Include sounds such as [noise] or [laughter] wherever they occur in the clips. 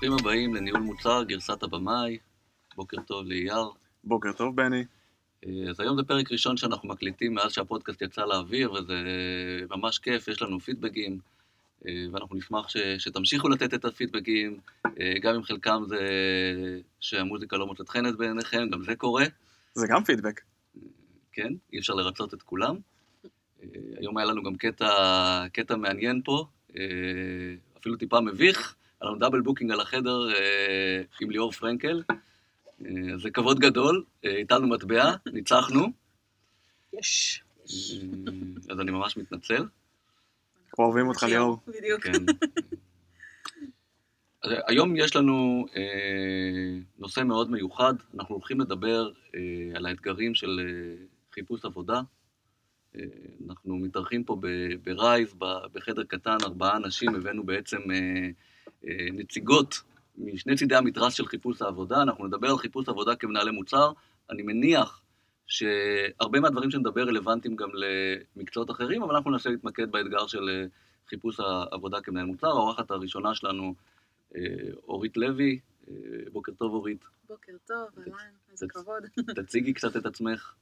ברוכים הבאים לניהול מוצר, גרסת הבמאי. בוקר טוב לאייר. בוקר טוב, בני. אה, אז היום זה פרק ראשון שאנחנו מקליטים מאז שהפודקאסט יצא לאוויר, וזה ממש כיף, יש לנו פידבקים, אה, ואנחנו נשמח ש, שתמשיכו לתת את הפידבקים, אה, גם אם חלקם זה שהמוזיקה לא מוצאת חנת בעיניכם, גם זה קורה. זה גם פידבק. כן, אי אפשר לרצות את כולם. היום היה לנו גם קטע, קטע מעניין פה, אפילו טיפה מביך, היה לנו double booking על החדר עם ליאור פרנקל. אה, זה כבוד גדול, איתנו אה, מטבע, ניצחנו. יש. אה, אז אני ממש מתנצל. אנחנו אוהבים אותך, ליאור. בדיוק. כן. אז היום יש לנו אה, נושא מאוד מיוחד, אנחנו הולכים לדבר אה, על האתגרים של אה, חיפוש עבודה. אה, אנחנו מתארחים פה ברייז, בחדר קטן, ארבעה אנשים, הבאנו בעצם אה, אה, נציגות משני צידי המתרס של חיפוש העבודה, אנחנו נדבר על חיפוש עבודה כמנהלי מוצר, אני מניח שהרבה מהדברים שנדבר רלוונטיים גם למקצועות אחרים, אבל אנחנו ננסה להתמקד באתגר של אה, חיפוש העבודה כמנהל מוצר. האורחת הראשונה שלנו, אה, אורית לוי, אה, בוקר טוב אורית. בוקר טוב, אהלן, איזה כבוד. [laughs] תציגי קצת את עצמך.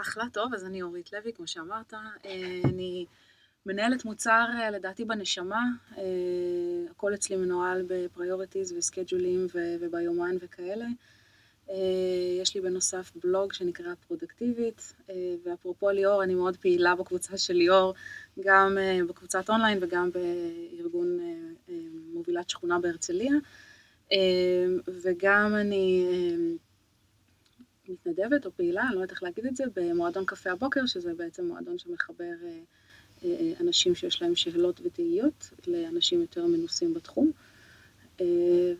אחלה, טוב, אז אני אורית לוי, כמו שאמרת. אני... מנהלת מוצר אה, לדעתי בנשמה, אה, הכל אצלי מנוהל ב priorities ו schedule-ים וביומן וכאלה. אה, יש לי בנוסף בלוג שנקרא פרודקטיבית, ואפרופו ליאור, אני מאוד פעילה בקבוצה של ליאור, גם בקבוצת אונליין וגם בארגון מובילת שכונה בהרצליה. וגם אני מתנדבת או פעילה, אני לא יודעת איך להגיד את זה, במועדון קפה הבוקר, שזה בעצם מועדון שמחבר אנשים שיש להם שאלות ותהיות לאנשים יותר מנוסים בתחום. אה,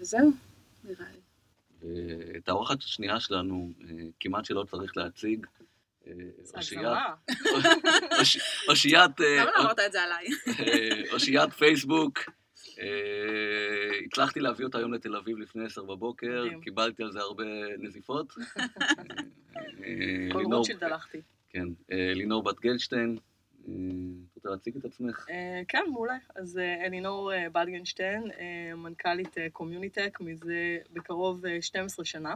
וזהו, נראה לי. את האורחת השנייה שלנו אה, כמעט שלא צריך להציג. אושיית... [laughs] למה לא אמרת את זה עליי? אושיית פייסבוק. הצלחתי להביא אותה היום לתל אביב לפני עשר בבוקר, קיבלתי על זה הרבה נזיפות. [laughs] כל רוטשילד הלכתי. כן, לינור בת גלדשטיין, רוצה להציג את עצמך? אה, כן, מעולה. אז אה, אלינור אה, בלגנשטיין, מנכ"לית קומיוניטק מזה בקרוב 12 שנה.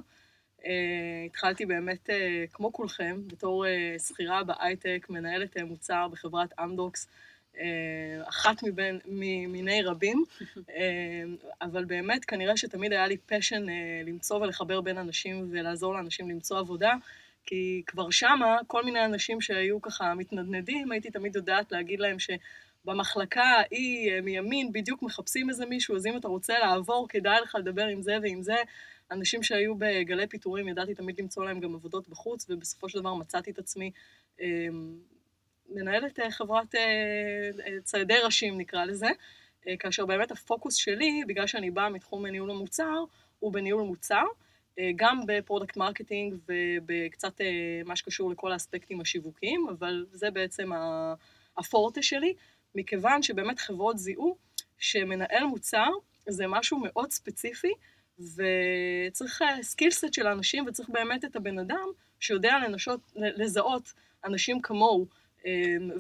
התחלתי באמת, כמו כולכם, בתור שכירה בהייטק, מנהלת מוצר בחברת אמדוקס, אחת מבין, מיני רבים, [laughs] אבל באמת כנראה שתמיד היה לי פשן למצוא ולחבר בין אנשים ולעזור לאנשים למצוא עבודה. כי כבר שמה, כל מיני אנשים שהיו ככה מתנדנדים, הייתי תמיד יודעת להגיד להם שבמחלקה ההיא מימין בדיוק מחפשים איזה מישהו, אז אם אתה רוצה לעבור, כדאי לך לדבר עם זה ועם זה. אנשים שהיו בגלי פיטורים, ידעתי תמיד למצוא להם גם עבודות בחוץ, ובסופו של דבר מצאתי את עצמי אה, מנהלת אה, חברת אה, ציידי ראשים, נקרא לזה, כאשר באמת הפוקוס שלי, בגלל שאני באה מתחום ניהול המוצר, הוא בניהול מוצר. אה, גם ב product marketing ובקצת אה, מה שקשור לכל האספקטים השיווקיים, אבל זה בעצם הפורטה שלי, מכיוון שבאמת חברות זיהו שמנהל מוצר זה משהו מאוד ספציפי, וצריך skill set אה, של אנשים, וצריך באמת את הבן אדם שיודע לנסות, לזהות אנשים כמוהו,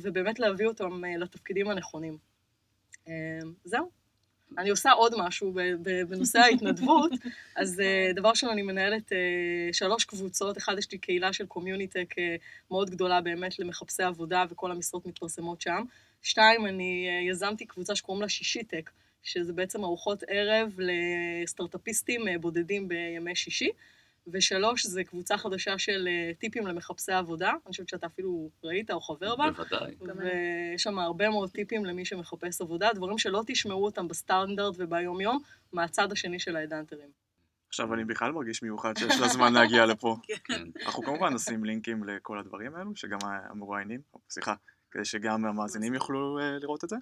ובאמת להביא אותם לתפקידים הנכונים. זהו. אני עושה עוד משהו בנושא ההתנדבות, [laughs] אז אה, דבר ראשון, אני מנהלת אה, שלוש קבוצות, אחד יש לי קהילה של CommuniTech אה, מאוד גדולה באמת למחפשי עבודה וכל המשרות מתפרסמות שם. שתיים, אני יזמתי קבוצה שקוראים לה שישיטק, שזה בעצם ארוחות ערב לסטארטאפיסטים בודדים בימי שישי. ושלוש, זה קבוצה חדשה של אה, טיפים למחפשי עבודה, אני חושבת שאתה אפילו ראית או חבר בה. בוודאי. ויש שם הרבה מאוד טיפים למי שמחפש עבודה, דברים שלא תשמעו אותם בסטנדרט וביום-יום, מהצד השני של האדנטרים. עכשיו אני בכלל מרגיש מיוחד שיש לה זמן להגיע לפה. [laughs] כן. אנחנו כמובן נשים לינקים לכל הדברים האלו, שגם המרואיינים, סליחה, כדי שגם המאזינים יוכלו אה, לראות את זה.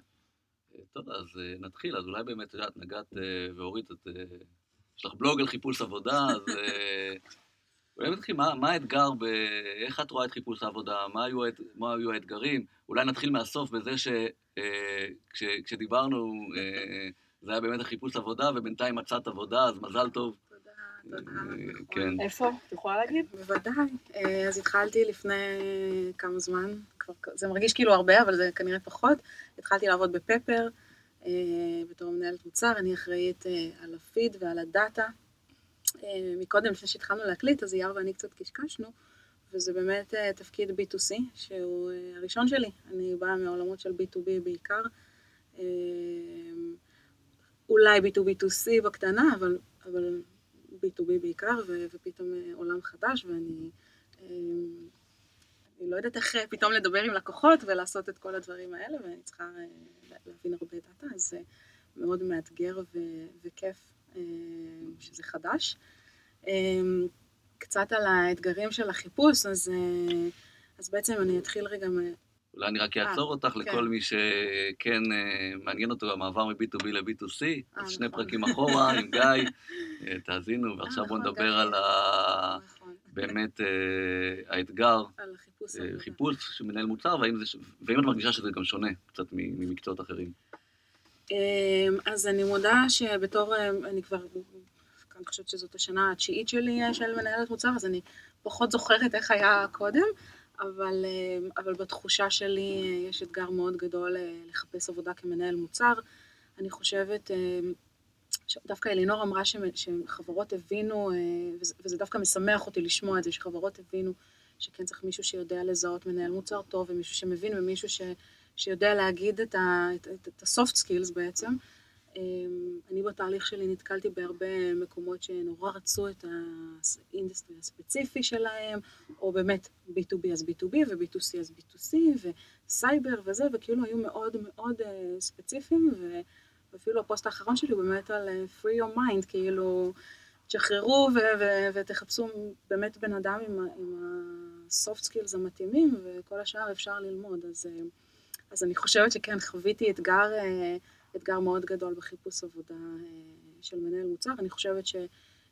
טוב, אז אה, נתחיל, אז אולי באמת, את יודעת, נגעת והורית את יש לך בלוג על חיפוש עבודה, אז אה, [laughs] אולי נתחיל, מה, מה האתגר, ב... איך את רואה את חיפוש העבודה, מה היו, מה היו האתגרים? אולי נתחיל מהסוף בזה שכשדיברנו, אה, זה היה באמת החיפוש עבודה, ובינתיים מצאת עבודה, אז מזל טוב. תודה, תודה. כן. איפה? את יכולה להגיד? בוודאי. אז התחלתי לפני כמה זמן, זה מרגיש כאילו הרבה, אבל זה כנראה פחות. התחלתי לעבוד בפפר. בתור מנהלת מוצר, אני אחראית על הפיד ועל הדאטה. מקודם, לפני שהתחלנו להקליט, אז אייר ואני קצת קשקשנו, וזה באמת תפקיד B2C, שהוא הראשון שלי. אני באה מעולמות של B2B בעיקר. אולי B2B2C בקטנה, אבל, אבל B2B בעיקר, ו, ופתאום אה, עולם חדש, ואני אה, אני לא יודעת איך אה, פתאום לדבר עם לקוחות ולעשות את כל הדברים האלה, ואני צריכה להבין הרבה דאטה, אז זה מאוד מאתגר ו, וכיף שזה חדש. קצת על האתגרים של החיפוש, אז, אז בעצם אני אתחיל רגע אולי אני רק אעצור אותך כן. לכל מי שכן מעניין אותו המעבר מ-B2B ל-B2C, אז שני נכון. פרקים אחורה עם גיא, [laughs] תאזינו, ועכשיו בואו נכון, נדבר על נכון. באמת האתגר, חיפוש של מנהל מוצר, והאם את מרגישה שזה גם שונה קצת ממקצועות אחרים. אז אני מודה שבתור, אני כבר, אני חושבת שזאת השנה התשיעית שלי של מנהלת מוצר, אז אני פחות זוכרת איך היה קודם. אבל, אה, אבל בתחושה שלי אה, יש אתגר מאוד גדול אה, לחפש עבודה כמנהל מוצר. אני חושבת, דווקא אלינור אמרה שחברות הבינו, וזה דווקא משמח אותי לשמוע את זה, שחברות הבינו שכן צריך מישהו שיודע לזהות מנהל מוצר טוב, ומישהו שמבין ומישהו ש, שיודע להגיד את ה-soft skills בעצם. אמ, אני בתהליך שלי נתקלתי בהרבה מקומות שנורא רצו את ה industry הספציפי שלהם, או באמת B2B אז B2B ו-B2C אז B2C וסייבר וזה, וכאילו היו מאוד מאוד אה, ספציפיים, ואפילו הפוסט האחרון שלי הוא באמת על אה, free your mind, כאילו תשחררו ותחפשו באמת בן אדם עם ה-soft skills המתאימים, וכל השאר אפשר ללמוד. אז, אה, אז אני חושבת שכן, חוויתי אתגר... אתגר מאוד גדול בחיפוש עבודה אה, של מנהל מוצר. אני חושבת ש,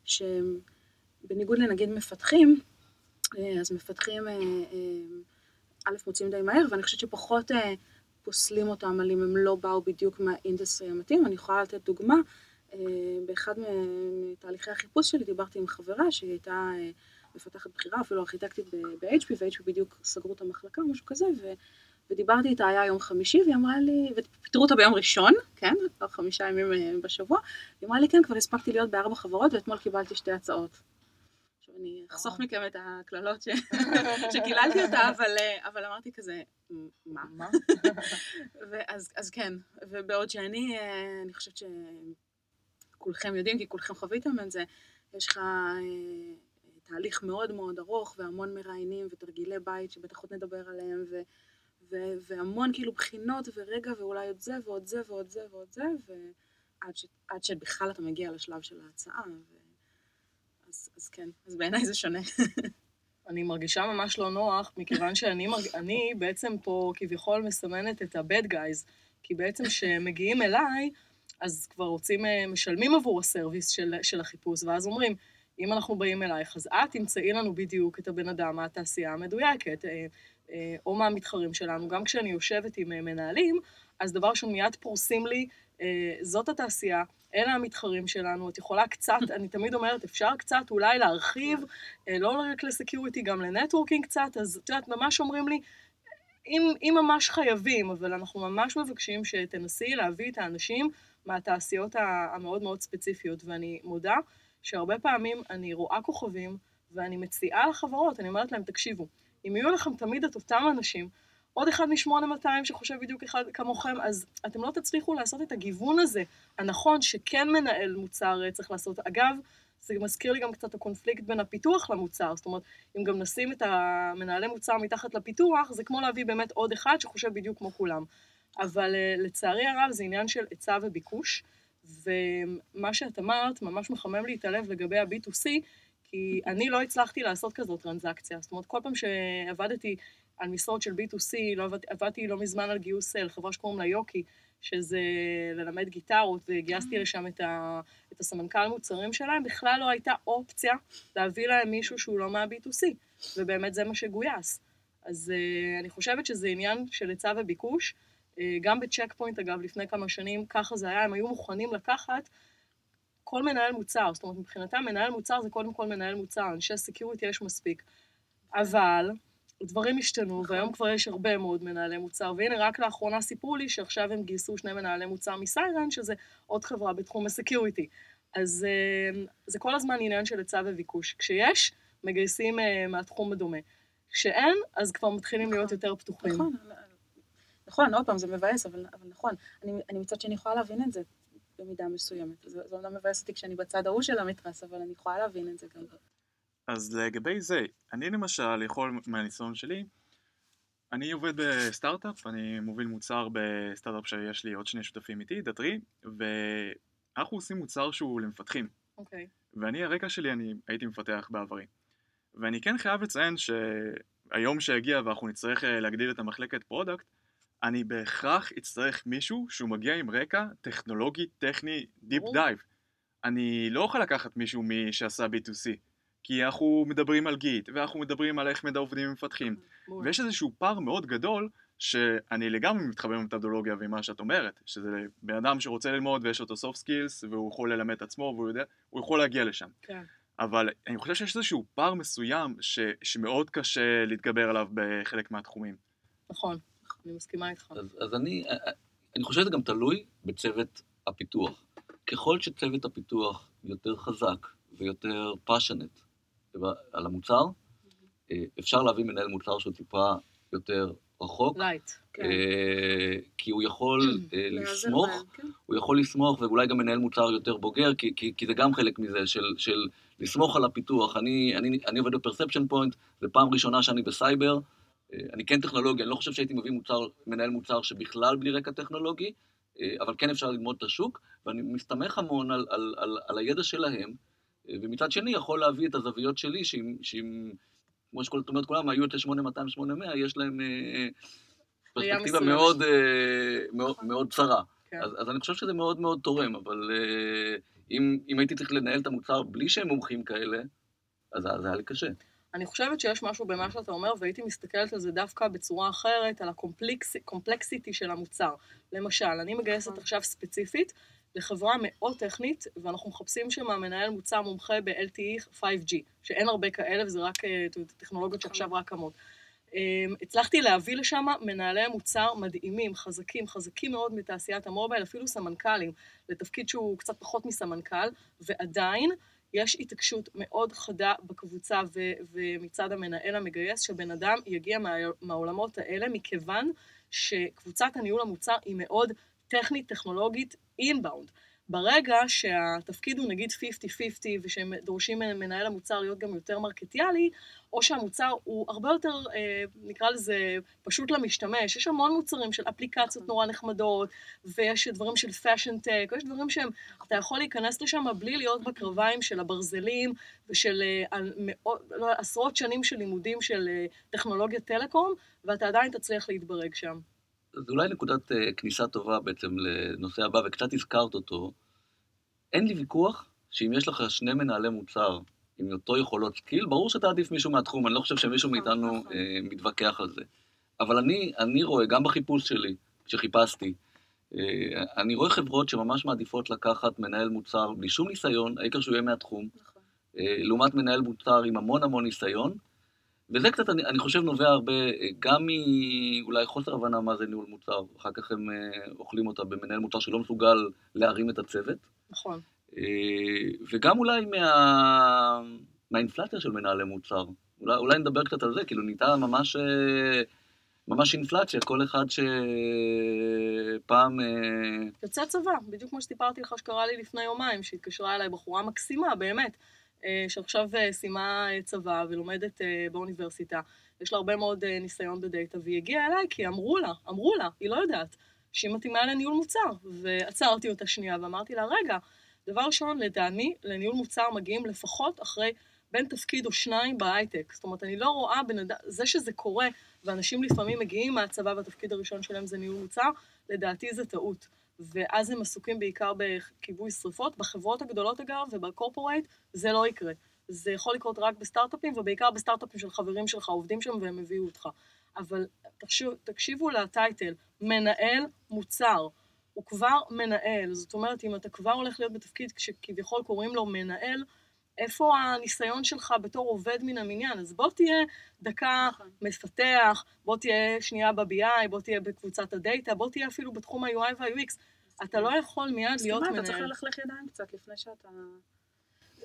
שבניגוד לנגיד מפתחים, אה, אז מפתחים אה, א', מוצאים די מהר, ואני חושבת שפחות פוסלים אותם על אם הם לא באו בדיוק מה industry המתאים. אני יכולה לתת דוגמה, באחד מתהליכי החיפוש שלי דיברתי עם חברה שהיא הייתה מפתחת בכירה, אפילו ארכיטקטית ב-HP, ו-HP בדיוק סגרו את המחלקה או משהו כזה, ו... ודיברתי איתה, היה יום חמישי, והיא אמרה לי, ופיטרו אותה ביום ראשון, כן, כבר חמישה ימים אה, בשבוע, היא אמרה לי, כן, כבר הספקתי להיות בארבע חברות, ואתמול קיבלתי שתי הצעות. אני אחסוך מכם את הקללות [laughs] שקיללתי אותה, אבל, אה, אבל אמרתי כזה, מה? מה? [laughs] ואז אז כן, ובעוד שאני, אה, אני חושבת שכולכם יודעים, כי כולכם חוויתם את זה, יש לך תהליך מאוד מאוד ארוך והמון מראיינים ותרגילי בית שבטח עוד נדבר עליהם, ו... ו- והמון כאילו בחינות ורגע ואולי עוד זה ועוד זה ועוד זה ועוד זה, ועד ש- שבכלל אתה מגיע לשלב של ההצעה. ו- אז, אז כן, אז בעיניי זה שונה. אני מרגישה ממש לא נוח, מכיוון שאני מרג... אני בעצם פה כביכול מסמנת את ה-bad guys, כי בעצם כשמגיעים אליי, אז כבר רוצים, אה, משלמים עבור הסרוויס של, של החיפוש, ואז אומרים, אם אנחנו באים אלייך, אז את תמצאי לנו בדיוק את הבן אדם מהתעשייה המדויקת. אה, אה, או מהמתחרים שלנו, גם כשאני יושבת עם מנהלים, אז דבר ראשון מיד פורסים לי, אה, זאת התעשייה, אלה המתחרים שלנו, את יכולה קצת, אני תמיד אומרת, אפשר קצת אולי להרחיב, לא רק לסקיוריטי, גם לנטוורקינג קצת, אז את יודעת, ממש אומרים לי, אם, אם ממש חייבים, אבל אנחנו ממש מבקשים שתנסי להביא את האנשים מהתעשיות המאוד מאוד ספציפיות, ואני מודה שהרבה פעמים אני רואה כוכבים, ואני מציעה לחברות, אני אומרת להם, תקשיבו, אם יהיו לכם תמיד את אותם אנשים, עוד אחד מ-8200 שחושב בדיוק אחד כמוכם, אז אתם לא תצליחו לעשות את הגיוון הזה, הנכון שכן מנהל מוצר אה, צריך לעשות. אגב, זה מזכיר לי גם קצת הקונפליקט בין הפיתוח למוצר, זאת אומרת, אם גם נשים את המנהלי מוצר מתחת לפיתוח, זה כמו להביא באמת עוד אחד שחושב בדיוק כמו כולם. אבל אה, לצערי הרב זה עניין של היצע וביקוש, ומה שאת אמרת ממש מחמם לי את הלב לגבי ה-B2C, כי אני לא הצלחתי לעשות כזאת טרנזקציה. זאת אומרת, כל פעם שעבדתי על משרות של B2C, לא עבד, עבדתי לא מזמן על גיוס לחברה שקוראים לה יוקי, שזה ללמד גיטרות, וגייסתי mm. לשם את, ה, את הסמנכ"ל מוצרים שלהם, בכלל לא הייתה אופציה להביא להם מישהו שהוא לא מה-B2C, ובאמת זה מה שגויס. אז uh, אני חושבת שזה עניין של היצע וביקוש. Uh, גם בצ'ק פוינט, אגב, לפני כמה שנים, ככה זה היה, הם היו מוכנים לקחת כל מנהל מוצר, זאת אומרת, מבחינתם מנהל מוצר זה קודם כל מנהל מוצר, אנשי security יש מספיק. אבל דברים השתנו, נכון. והיום כבר יש הרבה מאוד מנהלי מוצר, והנה רק לאחרונה סיפרו לי שעכשיו הם גייסו שני מנהלי מוצר מסיירן, שזה עוד חברה בתחום ה security. אז אה, זה כל הזמן עניין של היצע וביקוש. כשיש, מגייסים אה, מהתחום הדומה. כשאין, אז כבר מתחילים להיות נכון. יותר פתוחים. נכון, נכון, עוד פעם, זה מבאס, אבל, אבל נכון. אני, אני מצד שני יכולה להבין את זה במידה מסוימת. זה אומנם מבאס אותי כשאני בצד ההוא של המתרס, אבל אני יכולה להבין את זה גם. אז לגבי זה, אני למשל יכול מהניסיון שלי, אני עובד בסטארט-אפ, אני מוביל מוצר בסטארט-אפ שיש לי עוד שני שותפים איתי, דתרי, ואנחנו עושים מוצר שהוא למפתחים. אוקיי. ואני, הרקע שלי, אני הייתי מפתח בעברי. ואני כן חייב לציין שהיום שהגיע ואנחנו נצטרך אה, להגדיל את המחלקת פרודקט, אני בהכרח אצטרך מישהו שהוא מגיע עם רקע טכנולוגי, טכני, deep. Dive. אני לא יכול לקחת מישהו מי שעשה B2C, כי אנחנו מדברים על Git, ואנחנו מדברים על איך עובדים עם מפתחים, מעולה. ויש איזשהו פער מאוד גדול, שאני לגמרי מתחבר עם מתודולוגיה ועם מה שאת אומרת, שזה בן אדם שרוצה ללמוד ויש לו את ה soft skills, והוא יכול ללמד את עצמו, והוא יודע, הוא יכול להגיע לשם. כן. אבל אני חושב שיש איזשהו פער מסוים ש, שמאוד קשה להתגבר עליו בחלק מהתחומים. נכון, אני מסכימה איתך. אז, אז אני, אני חושב שזה גם תלוי בצוות הפיתוח. ככל שצוות הפיתוח יותר חזק ויותר passionate על המוצר, אה, אפשר להביא מנהל מוצר שהוא טיפה יותר רחוק, light. כן. אה, כי הוא יכול אה, [clears throat] לסמוך, כן. הוא יכול לסמוך ואולי גם מנהל מוצר יותר בוגר, כי, כי, כי זה גם חלק מזה, של, של לסמוך על הפיתוח. אני, אני, אני עובד ב Perception Point, זו פעם ראשונה שאני בסייבר, אני כן טכנולוגי, אני לא חושב שהייתי מביא מוצר, מנהל מוצר שבכלל בלי רקע טכנולוגי, אבל כן אפשר ללמוד את השוק, ואני מסתמך המון על, על, על, על הידע שלהם, ומצד שני יכול להביא את הזוויות שלי, שאם, שאם כמו שאת אומרת כולם, היו את ה-8200, 800, יש להם אה, פרספקטיבה. מאוד, אה, מאוד, נכון. מאוד צרה. כן. אז, אז אני חושב שזה מאוד מאוד תורם, אבל אה, אם, אם הייתי צריך לנהל את המוצר בלי שהם מומחים כאלה, אז זה- זה היה לי קשה. אני חושבת שיש משהו במה שאתה אומר, והייתי מסתכלת על זה דווקא בצורה אחרת, על הקומפלקסיטי של המוצר. למשל, אני מגייסת נכון. עכשיו ספציפית לחברה מאוד טכנית, ואנחנו מחפשים שם מנהל מוצר מומחה ב-LTE 5G, שאין הרבה כאלה, וזה רק אה, טכנולוגיות שעכשיו רק קמות. אמ, הצלחתי להביא לשם מנהלי מוצר מדהימים, חזקים, חזקים מאוד מתעשיית המובייל, אפילו סמנכ"לים, לתפקיד שהוא קצת פחות מסמנכ"ל, ועדיין יש התעקשות מאוד חדה בקבוצה ו- ומצד המנהל המגייס, שבן אדם יגיע מה- מהעולמות האלה, מכיוון שקבוצת הניהול המוצר היא מאוד טכנית, טכנולוגית, אינבאונד. ברגע שהתפקיד הוא נגיד 50-50 ושהם דורשים ממנהל המוצר להיות גם יותר מרקטיאלי, או שהמוצר הוא הרבה יותר, אה, נקרא לזה, פשוט למשתמש. יש המון מוצרים של אפליקציות נורא נחמדות, ויש דברים של fashion tech, ויש דברים שהם, אתה יכול להיכנס לשם בלי להיות בקרביים של הברזלים ושל אה, מאות, לא, עשרות שנים של לימודים של אה, טכנולוגיית טלקום, ואתה עדיין תצליח להתברג שם. זו אולי נקודת אה, כניסה טובה בעצם לנושא הבא, וקצת הזכרת אותו. אין לי ויכוח שאם יש לך שני מנהלי מוצר עם אותו יכולות skill, ברור שאתה עדיף מישהו מהתחום, אני לא חושב שמישהו נכון, מאיתנו נכון. אה, מתווכח על זה. אבל אני, אני רואה, גם בחיפוש שלי, כשחיפשתי, אה, אני רואה חברות שממש מעדיפות לקחת מנהל מוצר בלי שום ניסיון, העיקר שהוא יהיה מהתחום, נכון. אה, לעומת מנהל מוצר עם המון המון ניסיון, וזה קצת, אני, אני חושב, נובע הרבה, אה, גם מאולי חוסר הבנה מה זה ניהול מוצר, אחר כך הם אה, אוכלים אותה במנהל מוצר שלא מסוגל להרים את הצוות, נכון. אה, וגם אולי מה, מהאינפלציה של מנהלי מוצר. אולי, אולי נדבר קצת על זה, כאילו נהייתה ממש, אה, ממש אינפלציה, כל אחד שפעם... אה, יוצא צבא, בדיוק כמו שסיפרתי לך שקרה לי לפני יומיים, שהתקשרה אליי בחורה מקסימה, באמת, שעכשיו אה, סיימה אה, צבא ולומדת אה, באוניברסיטה. יש לה הרבה מאוד אה, ניסיון בדאטה, והיא הגיעה אליי כי אמרו לה, אמרו לה, היא לא יודעת, שהיא מתאימה לניהול מוצר. ועצרתי אותה שנייה ואמרתי לה, רגע, דבר ראשון, לדעתי, לניהול מוצר מגיעים לפחות אחרי בין תפקיד או שניים בהייטק. זאת אומרת, אני לא רואה בן אדם, זה שזה קורה, ואנשים לפעמים מגיעים מהצבא והתפקיד הראשון שלהם זה ניהול מוצר, לדעתי זה טעות. ואז הם עסוקים בעיקר בכיבוי שרפות. בחברות הגדולות אגב ובקורפורייט זה לא יקרה. זה יכול לקרות רק בסטארט-אפים, ובעיקר בסטארט-אפים של חברים שלך עובדים שם והם הביאו אותך. אבל תקשיב, תקשיבו לטייטל, מנהל מוצר. הוא כבר מנהל, זאת אומרת, אם אתה כבר הולך להיות בתפקיד שכביכול קוראים לו מנהל, איפה הניסיון שלך בתור עובד מן המניין? אז בוא תהיה דקה נכון. מפתח, בוא תהיה שנייה ב-BI, בוא תהיה בקבוצת הדאטה, בוא תהיה אפילו בתחום ה-UI וה-UX. אתה לא יכול מיד להיות מסכימה, אתה צריך מנהל. ללכלך ידיים קצת לפני שאתה...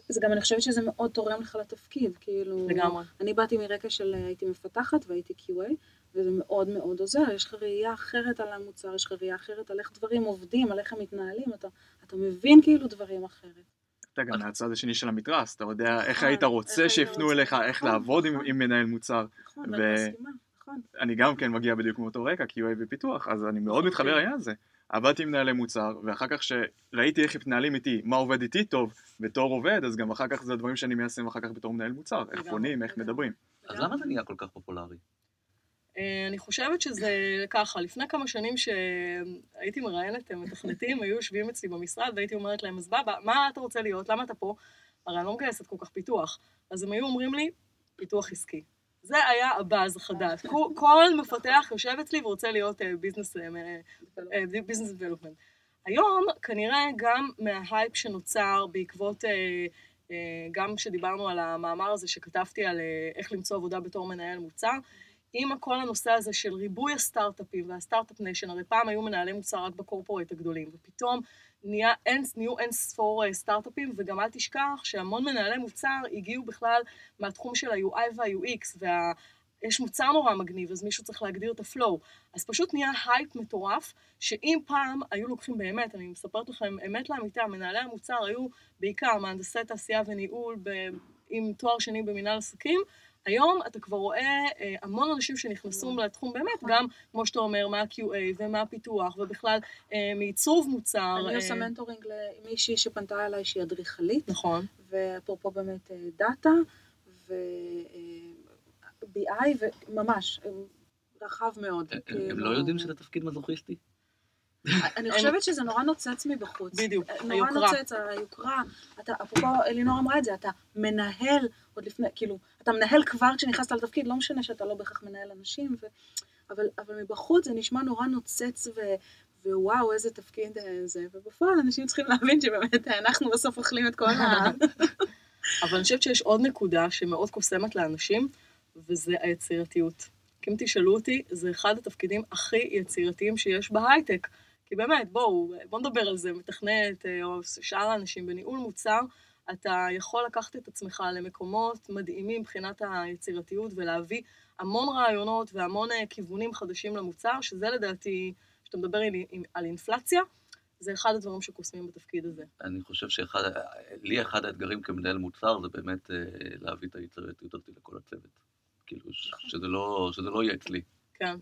זה גם, אני חושבת שזה מאוד תורם לך לתפקיד, כאילו... לגמרי. אני באתי מרקע של אה, הייתי מפתחת והייתי QA, וזה מאוד מאוד עוזר, יש לך ראייה אחרת על המוצר, יש לך ראייה אחרת על איך דברים עובדים, על איך הם מתנהלים, אתה, אתה מבין כאילו דברים אחרת. אתה גם מהצד השני של המתרס, אתה יודע איך נכון, היית איך רוצה היית שיפנו רוצה, אליך, איך נכון, לעבוד עם נכון. עם מנהל מוצר. נכון, ו- ואני מסכימה, נכון. אני גם כן מגיע בדיוק מאותו רקע, QA ופיתוח, אז אני מאוד נכון, מתחבר. לעניין הזה. עבדתי עם מנהלי מוצר, ואחר כך שראיתי איך מתנהלים איתי, מה עובד איתי טוב, בתור עובד, אז גם אחר כך זה הדברים שאני מיישם אחר כך בתור מנהל מוצר, איך פונים, איך. מדברים. אז למה זה נהיה כל כך פופולרי? אה, אני חושבת שזה ככה, לפני כמה שנים שהייתי מראיינת מתכנתים, היו יושבים אצלי במשרד והייתי אומרת להם, אז בבא, מה אתה רוצה להיות? למה אתה פה? הרי אני לא מגייסת כל כך פיתוח. אז הם היו אומרים לי, פיתוח עסקי. זה היה הבאז החדש. כל- כל מפתח יושב אצלי ורוצה להיות business development. היום, כנראה גם מההייפ שנוצר בעקבות, אה, אה, גם כשדיברנו על המאמר הזה שכתבתי על אה, איך למצוא עבודה בתור מנהל מוצר, עם כל הנושא הזה של ריבוי הסטארט-אפים והסטארט-אפ ניישן, הרי פעם היו מנהלי מוצר רק ב corporate הגדולים, ופתאום נהיה אין, נהיו אין ספור אה, סטארט-אפים, וגם אל תשכח שהמון מנהלי מוצר הגיעו בכלל מהתחום של ה-UI וה-UX, וה... יש מוצר נורא מגניב, אז מישהו צריך להגדיר את ה flow. אז פשוט נהיה הייפ מטורף, שאם פעם היו לוקחים באמת, אני מספרת לכם, אמת לאמיתה, מנהלי המוצר היו בעיקר מהנדסי תעשייה וניהול ב... עם תואר שני במנהל עסקים, היום אתה כבר רואה אה, המון אנשים שנכנסו נכון. לתחום באמת. גם, כמו שאתה אומר, מה-QA ומה-פיתוח, ובכלל אה, מעיצוב מוצר. אני אה, עושה mentoring למישהי שפנתה אליי שהיא אדריכלית, נכון. ואפרופו באמת אה, data, ו-BI, וממש, אה, רחב מאוד. הם כאילו- לא יודעים שזה תפקיד מזוכיסטי? אני חושבת שזה נורא נוצץ מבחוץ. בדיוק, נורא היוקרה. נוצץ, היוקרה. אתה, אפרופו, אלינור אמרה את זה, אתה מנהל עוד לפני, כאילו, אתה מנהל כבר כשנכנסת לתפקיד, לא משנה שאתה לא בהכרח מנהל אנשים, ו, אבל, אבל מבחוץ זה נשמע נורא נוצץ, ו, ווואו, איזה תפקיד אה, זה, ובפועל אנשים צריכים להבין שבאמת אה, אנחנו בסוף אוכלים את כל ה... [laughs] אבל אני חושבת שיש עוד נקודה שמאוד קוסמת לאנשים, וזה היצירתיות. כי אם תשאלו אותי, זה אחד התפקידים הכי יצירתיים שיש בהייטק. כי באמת, בואו, בואו נדבר על זה, מתכנת, אה, או שאר האנשים בניהול מוצר, אתה יכול לקחת את עצמך למקומות מדהימים מבחינת היצירתיות ולהביא המון רעיונות והמון אה, כיוונים חדשים למוצר, שזה לדעתי, כשאתה מדבר על, על אינפלציה, זה אחד הדברים שקוסמים בתפקיד הזה. אני חושב שאחד, לי אחד האתגרים כמנהל מוצר זה באמת אה, להביא את היצירתיות הזאת לכל הצוות. כאילו, ש- שזה לא, שזה לא יהיה אצלי. כן.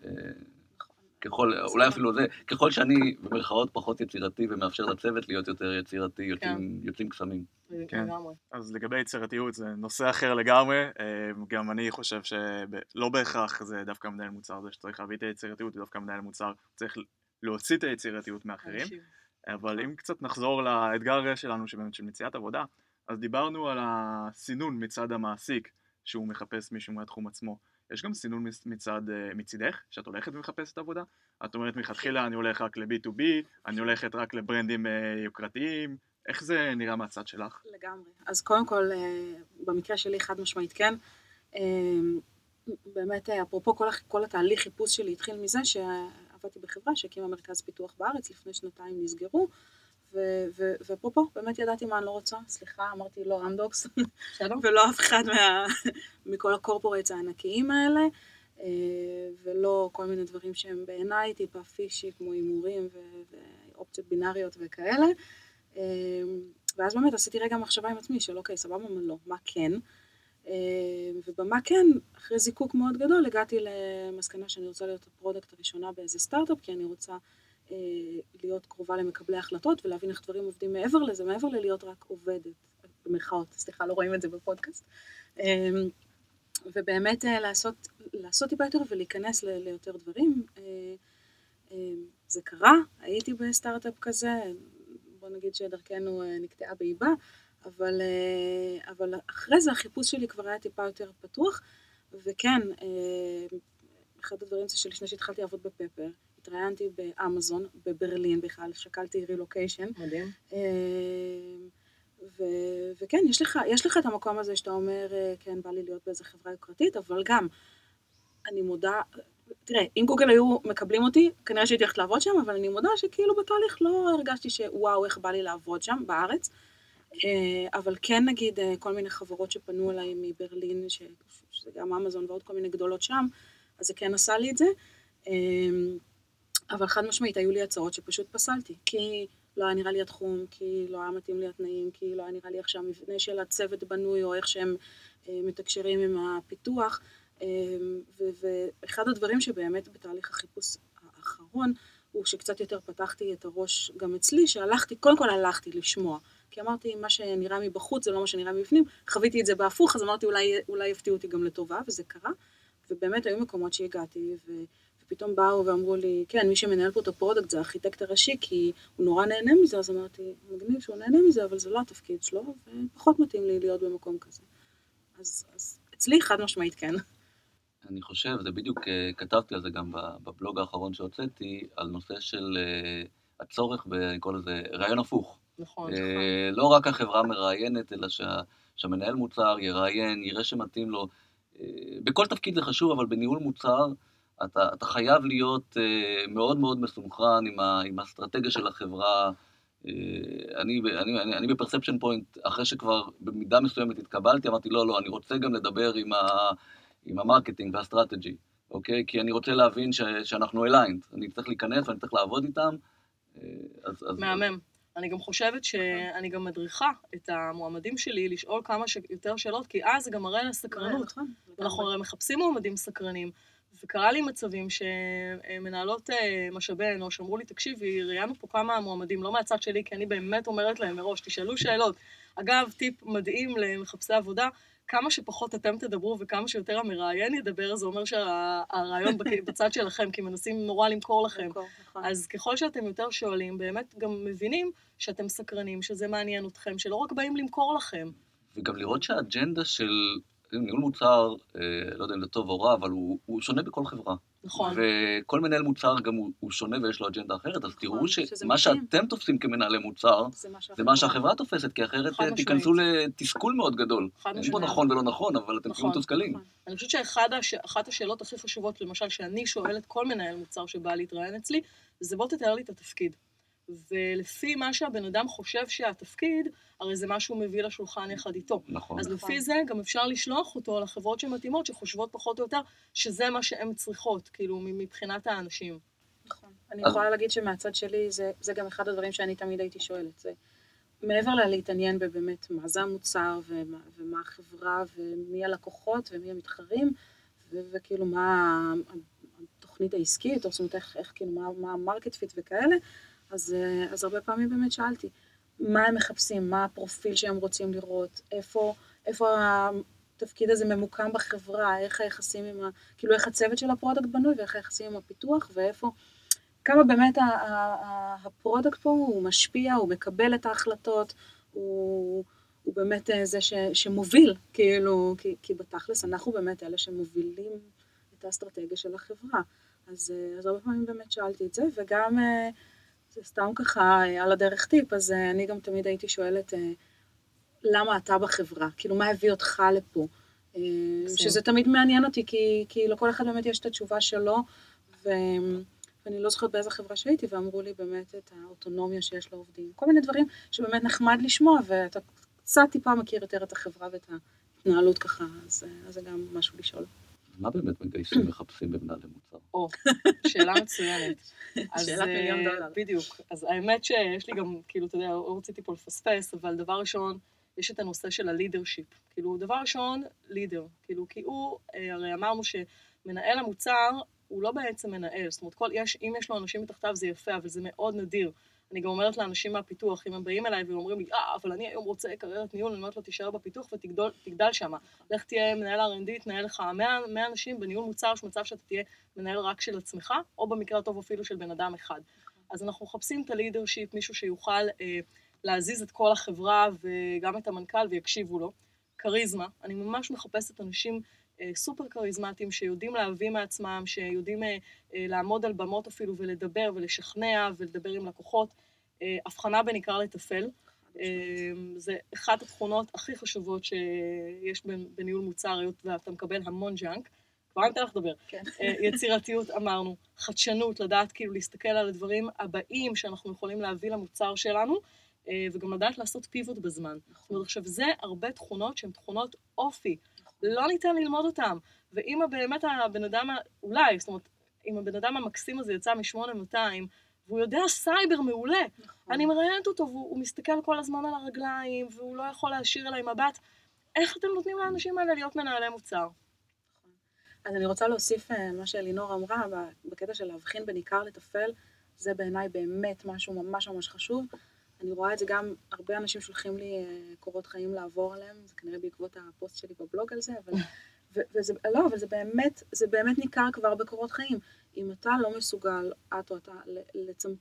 ככל, אולי אפילו זה, ככל שאני במרכאות פחות יצירתי ומאפשר לצוות להיות יותר יצירתי, יוצאים, יוצאים קסמים. כן. לגמרי. אז לגבי יצירתיות זה נושא אחר לגמרי, אה, גם אני חושב שלא בהכרח זה דווקא מנהל מוצר זה שצריך להביא את היצירתיות, דווקא מנהל מוצר צריך להוציא את היצירתיות מאחרים. אבל אם קצת נחזור לאתגר שלנו, שבאמת של מציאת עבודה, אז דיברנו על הסינון מצד המעסיק, שהוא מחפש מישהו מהתחום עצמו. יש גם סינון מצ- מצד, אה, מצידך, שאת הולכת ומחפשת עבודה? את אומרת מלכתחילה אני הולך רק ל-B2B, אני הולכת רק לברנדים אה, יוקרתיים, איך זה נראה מהצד שלך? לגמרי. אז קודם כל, אה, במקרה שלי חד משמעית כן. באמת, אפרופו כל, כל התהליך חיפוש שלי התחיל מזה שעבדתי בחברה שהקימה מרכז פיתוח בארץ, לפני שנתיים נסגרו, ואפרופו, באמת ידעתי מה אני לא רוצה, סליחה, אמרתי לא אמדוקס? [laughs] ולא אף אחד מה, מכל הקורפורטס הענקיים האלה, אה, ולא כל מיני דברים שהם בעיניי טיפה fishy, כמו הימורים ואופציות בינאריות וכאלה. אה, ואז באמת עשיתי רגע מחשבה עם עצמי של אוקיי, סבבה, מה לא, מה כן? אה, ובמה כן, אחרי זיקוק מאוד גדול, הגעתי למסקנה שאני רוצה להיות ה product הראשונה באיזה סטארט-אפ, כי אני רוצה להיות קרובה למקבלי החלטות ולהבין איך דברים עובדים מעבר לזה, מעבר ללהיות רק עובדת, במרכאות, סליחה, לא רואים את זה בפודקאסט. אה, ובאמת אה, לעשות, לעשות טיפה יותר ולהיכנס ל- ליותר דברים. אה, אה, זה קרה, הייתי בסטארט-אפ כזה, בוא נגיד שדרכנו אה, נקטעה באיבה, אבל, אה, אבל אחרי זה החיפוש שלי כבר היה טיפה יותר פתוח, וכן, אה, אחד הדברים זה שלפני שהתחלתי לעבוד בפפר, התראיינתי באמזון, בברלין בכלל, שקלתי רילוקיישן, מדהים. אה, ו- וכן, יש לך, יש לך את המקום הזה שאתה אומר, אה, כן, בא לי להיות באיזה חברה יוקרתית, אבל גם, אני מודה, תראה, אם גוגל היו מקבלים אותי, כנראה שהייתי הולכת לעבוד שם, אבל אני מודה שכאילו בתהליך לא הרגשתי שוואו, איך בא לי לעבוד שם, בארץ. אה, אבל כן, נגיד, כל מיני חברות שפנו אליי מברלין, ש- שזה גם אמזון ועוד כל מיני גדולות שם, אז זה כן עשה לי את זה. אבל חד משמעית, היו לי הצעות שפשוט פסלתי, כי לא היה נראה לי התחום, כי לא היה מתאים לי התנאים, כי לא היה נראה לי איך שהמבנה של הצוות בנוי, או איך שהם אה, מתקשרים עם הפיתוח. אה, ואחד הדברים שבאמת בתהליך החיפוש האחרון, הוא שקצת יותר פתחתי את הראש גם אצלי, שהלכתי, קודם כל הלכתי לשמוע. כי אמרתי, מה שנראה מבחוץ זה לא מה שנראה מבפנים. חוויתי את זה בהפוך, אז אמרתי, אולי, אולי יפתיעו אותי גם לטובה, וזה קרה. ובאמת היו מקומות שהגעתי, ו... ופתאום באו ואמרו לי, כן, מי שמנהל פה את ה product זה הארכיטקט הראשי, כי הוא נורא נהנה מזה, אז אמרתי, מגניב שהוא נהנה מזה, אבל זה לא התפקיד שלו, ופחות מתאים לי להיות במקום כזה. אז, אז אצלי חד משמעית כן. אני חושב, זה בדיוק, אה, כתבתי על זה גם ב- בבלוג האחרון שהוצאתי, על נושא של אה, הצורך, אני קורא לזה ריאיון הפוך. נכון. אה, לא רק החברה מראיינת, אלא שה, שהמנהל מוצר יראיין, יראה שמתאים לו. בכל תפקיד זה חשוב, אבל בניהול מוצר אתה, אתה חייב להיות אה, מאוד מאוד מסונכרן עם, ה, עם האסטרטגיה של החברה. אה, אני, ב- אני, אני, אני ב Perception Point, אחרי שכבר במידה מסוימת התקבלתי, אמרתי, לא, לא, אני רוצה גם לדבר עם, ה, עם ה marketing וה strategy, אוקיי? כי אני רוצה להבין ש, שאנחנו aligned, אני צריך להיכנס ואני צריך לעבוד איתם. אה, אז, אז, מהמם. אני גם חושבת שאני גם מדריכה את המועמדים שלי לשאול כמה שיותר שאלות, כי אז זה גם מראה לסקרנות. נכון. אנחנו הרי מחפשים מועמדים סקרנים, וקרה לי מצבים שמנהלות אה, משאבי אנוש אמרו לי, תקשיבי, ראיינו פה כמה מועמדים, לא מהצד שלי, כי אני באמת אומרת להם מראש, תשאלו שאלות. אגב, טיפ מדהים למחפשי עבודה, כמה שפחות אתם תדברו וכמה שיותר המראיין ידבר, זה אומר שהרעיון [laughs] בצד שלכם, כי מנסים נורא למכור לכם. נכון. אז ככל שאתם יותר שואלים, באמת גם מבינים שאתם סקרנים, שזה מעניין אתכם, שלא רק באים למכור לכם. וגם לראות שהאג'נדה של ניהול מוצר, אה, לא יודע אם זה טוב או רע, אבל הוא, הוא שונה בכל חברה. נכון. וכל מנהל מוצר גם הוא, הוא שונה ויש לו אג'נדה אחרת, אז תראו נכון, שזה שמה. שאתם תופסים כמנהלי מוצר, זה מה זה מה שהחברה תופסת, כי אחרת אה, משמעית. תיכנסו לתסכול מאוד גדול. חד אין פה משמעית. נכון ולא נכון, אבל אתם תהיו נכון, מתוסכלים. נכון. אני חושבת שאחת הש... השאלות הכי חשובות, למשל, שאני שואלת כל מנהל מוצר שבא להתראיין אצלי, זה בוא תתאר לי את התפקיד. ולפי מה שהבן אדם חושב שהתפקיד, הרי זה מה שהוא מביא לשולחן יחד איתו. נכון. אז נכון. לפי זה גם אפשר לשלוח אותו לחברות שמתאימות, שחושבות פחות או יותר שזה מה שהן צריכות, כאילו, מבחינת האנשים. נכון. אני יכולה להגיד שמהצד שלי, זה, זה גם אחד הדברים שאני תמיד הייתי שואלת. זה מעבר ללהתעניין בבאמת מה זה המוצר, ומה, ומה החברה, ומי הלקוחות, ומי המתחרים, ו, וכאילו מה התוכנית העסקית, או זאת אומרת, איך, איך כאילו, מה, מה ה market fit וכאלה, אז, אה, אז הרבה פעמים באמת שאלתי, מה הם מחפשים, מה הפרופיל שהם רוצים לראות, איפה, איפה התפקיד הזה ממוקם בחברה, איך היחסים עם ה... כאילו, איך הצוות של ה product בנוי, ואיך היחסים עם הפיתוח, ואיפה... כמה באמת ה- ה- ה- ה product פה הוא משפיע, הוא מקבל את ההחלטות, הוא, הוא באמת אה, זה ש, שמוביל, כאילו, כי, כי בתכלס אנחנו באמת אלה שמובילים את האסטרטגיה של החברה. אז, אה, אז הרבה פעמים באמת שאלתי את זה, וגם, אה, זה סתם ככה אה, על הדרך טיפ, אז אה, אני גם תמיד הייתי שואלת, אה, למה אתה בחברה? כאילו, מה הביא אותך לפה? שזה תמיד מעניין אותי, כי, כי לכל אחד באמת יש את התשובה שלו, ו... ואני לא זוכרת באיזה חברה שהייתי, ואמרו לי באמת את האוטונומיה שיש לעובדים. כל מיני דברים שבאמת נחמד לשמוע, ואתה קצת טיפה מכיר יותר את החברה ואת ההתנהלות ככה, אז, אז זה גם משהו לשאול. מה באמת מגייסים מחפשים במנהלי מוצר? או, שאלה מצוינת. [laughs] אז, שאלת מיליון אה, דולר. בדיוק. אז האמת שיש לי גם, כאילו, אתה יודע, לא רציתי פה לפספס, אבל דבר ראשון, יש את הנושא של הלידרשיפ. כאילו, דבר ראשון, לידר. כאילו, כי הוא, אה, הרי אמרנו שמנהל המוצר הוא לא בעצם מנהל. זאת אומרת, כל, יש, אם יש לו אנשים מתחתיו זה יפה, אבל זה מאוד נדיר. אני גם אומרת לאנשים מהפיתוח, אם הם באים אליי ואומרים לי, אה, אבל אני היום רוצה קריירת ניהול, אני אומרת לו, תישאר בפיתוח ותגדל שם. לך תהיה מנהל R&D, תנהל לך 100, 100 אנשים בניהול מוצר, יש מצב שאתה תהיה מנהל רק של עצמך, או במקרה הטוב אפילו של בן אדם אחד. אז אנחנו מחפשים את הלידרשיפ, מישהו שיוכל אה, להזיז את כל החברה וגם את המנכ"ל ויקשיבו לו. כריזמה, אני ממש מחפשת אנשים סופר כריזמטיים שיודעים להביא מעצמם, שיודעים אה, אה, לעמוד על במות אפילו ולדבר ולשכנע ולדבר עם לקוחות. אה, הבחנה בין עיקר לטפל. זה אחת התכונות הכי חשובות שיש בניהול מוצר, היות ואתה מקבל המון ג'אנק. כבר אני אתן לך לדבר. כן. אה, יצירתיות אמרנו, חדשנות, לדעת כאילו להסתכל על הדברים הבאים שאנחנו יכולים להביא למוצר שלנו, אה, וגם לדעת לעשות פיבוט בזמן. זאת אומרת, עכשיו, זה הרבה תכונות שהן תכונות אופי. לא ניתן ללמוד אותן. ואם באמת הבן אדם, אולי, זאת אומרת, אם הבן אדם המקסים הזה יצא מ-8200, והוא יודע סייבר מעולה, נכון. אני מראיינת אותו והוא מסתכל כל הזמן על הרגליים, והוא לא יכול להישיר אליי מבט. איך אתם נותנים לאנשים האלה להיות מנהלי מוצר? אז אני רוצה להוסיף אה, מה שאלינור אמרה, בקטע של להבחין בין עיקר לטפל, זה בעיניי באמת משהו ממש ממש חשוב. אני רואה את זה גם, הרבה אנשים שולחים לי אה, קורות חיים לעבור עליהם, זה כנראה בעקבות הפוסט שלי בבלוג על זה, אבל, [laughs] ו, וזה, לא, אבל זה באמת, זה באמת ניכר כבר בקורות חיים. אם אתה לא מסוגל, את או אתה,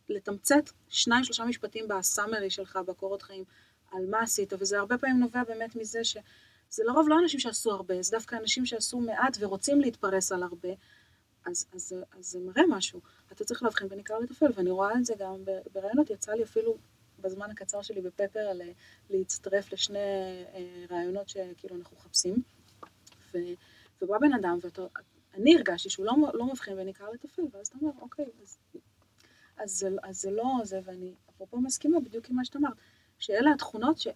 לתמצת שניים שלושה משפטים בסאמרי שלך, בקורות חיים, על מה עשית, וזה הרבה פעמים נובע באמת מזה ש... זה לרוב לא אנשים שעשו הרבה, זה דווקא אנשים שעשו מעט ורוצים להתפרס על הרבה, אז, אז, אז זה מראה משהו. אתה צריך להבחין בין עיקר לטפל, ואני רואה את זה גם ברעיונות, יצא לי אפילו בזמן הקצר שלי בפפר להצטרף לשני אה, רעיונות שכאילו אנחנו מחפשים. ו, ובא בן אדם, ואני הרגשתי שהוא לא, לא מבחין בין עיקר לטפל, ואז אתה אומר, אוקיי, אז, אז, זה, אז זה לא זה, ואני אפרופו מסכימה בדיוק עם מה שאת אמרת, שאלה התכונות, ש...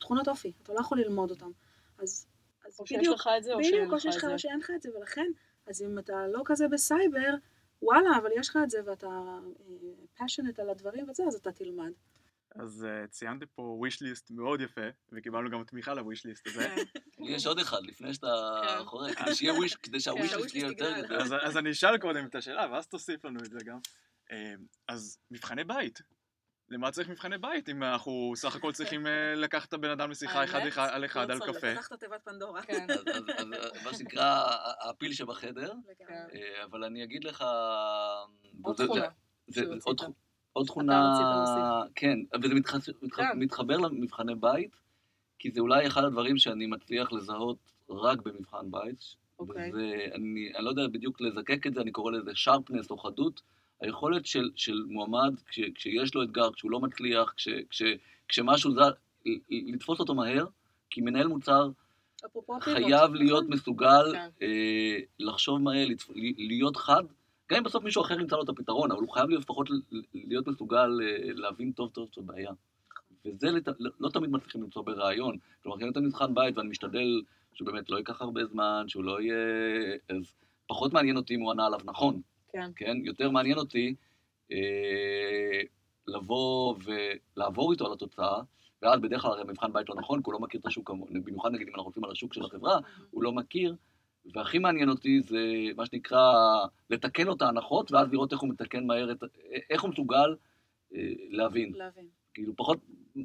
תכונות אופי, אתה לא יכול ללמוד אותן. אז, אז או בדיוק, שיש לך את זה, או שאין לך את זה. בדיוק, או שיש לך או שאין לך את זה, ולכן, אז אם אתה לא כזה בסייבר, וואלה, אבל יש לך את זה, ואתה פאשונט uh, על הדברים וזה, אז אתה תלמד. אז uh, ציינתי פה wish list מאוד יפה, וקיבלנו גם תמיכה ליסט הזה. כן. יש עוד אחד, לפני שאתה כן. חורק, כדי שיהיה וויש, כדי שהוויש ליסט יהיה יותר גדול. אז אני אשאל קודם את השאלה, ואז תוסיף לנו את זה גם. אה, אז מבחני בית, למה צריך מבחני בית אם אנחנו סך הכל צריכים אה, לקחת את הבן אדם לשיחה אחד על אחד על קפה? פתחת תיבת פנדורה. כן. אז מה שנקרא הפיל שבחדר, אה, אבל אני אגיד לך... עוד תכונה. עוד תכונה, כן, וזה כן. מתחבר למבחני בית, כי זה אולי אחד הדברים שאני מצליח לזהות רק במבחן בית. אוקיי. ואני לא יודע בדיוק לזקק את זה, אני קורא לזה שרפנס או חדות. היכולת של, של מועמד, כש, כשיש לו אתגר, כשהוא לא מצליח, כש, כש, כשמשהו זה, לתפוס אותו מהר, כי מנהל מוצר חייב להיות נכון? מסוגל כן. אה, לחשוב מהר, להיות חד, גם אם בסוף מישהו אחר ימצא לו את הפתרון, אבל הוא חייב להיות לפחות להיות מסוגל אה, להבין טוב טוב את הבעיה. וזה לת, לא, תמיד מצליחים למצוא ברעיון. כלומר, כי אני נותן מבחן בית ואני משתדל שבאמת לא ייקח הרבה זמן, שהוא לא יהיה... אז פחות מעניין אותי אם הוא ענה עליו נכון. כן. כן? יותר מעניין אותי אה, לבוא ולעבור איתו על התוצאה, ואז בדרך כלל הרי מבחן בית לא נכון, כי הוא לא מכיר את השוק, במיוחד נגיד אם אנחנו הולכים על השוק של החברה, הוא לא מכיר, והכי מעניין אותי זה מה שנקרא לתקן לו את ההנחות, ואז לראות איך הוא מתקן מהר, את, איך הוא מסוגל אה, להבין. להבין. כאילו, פחות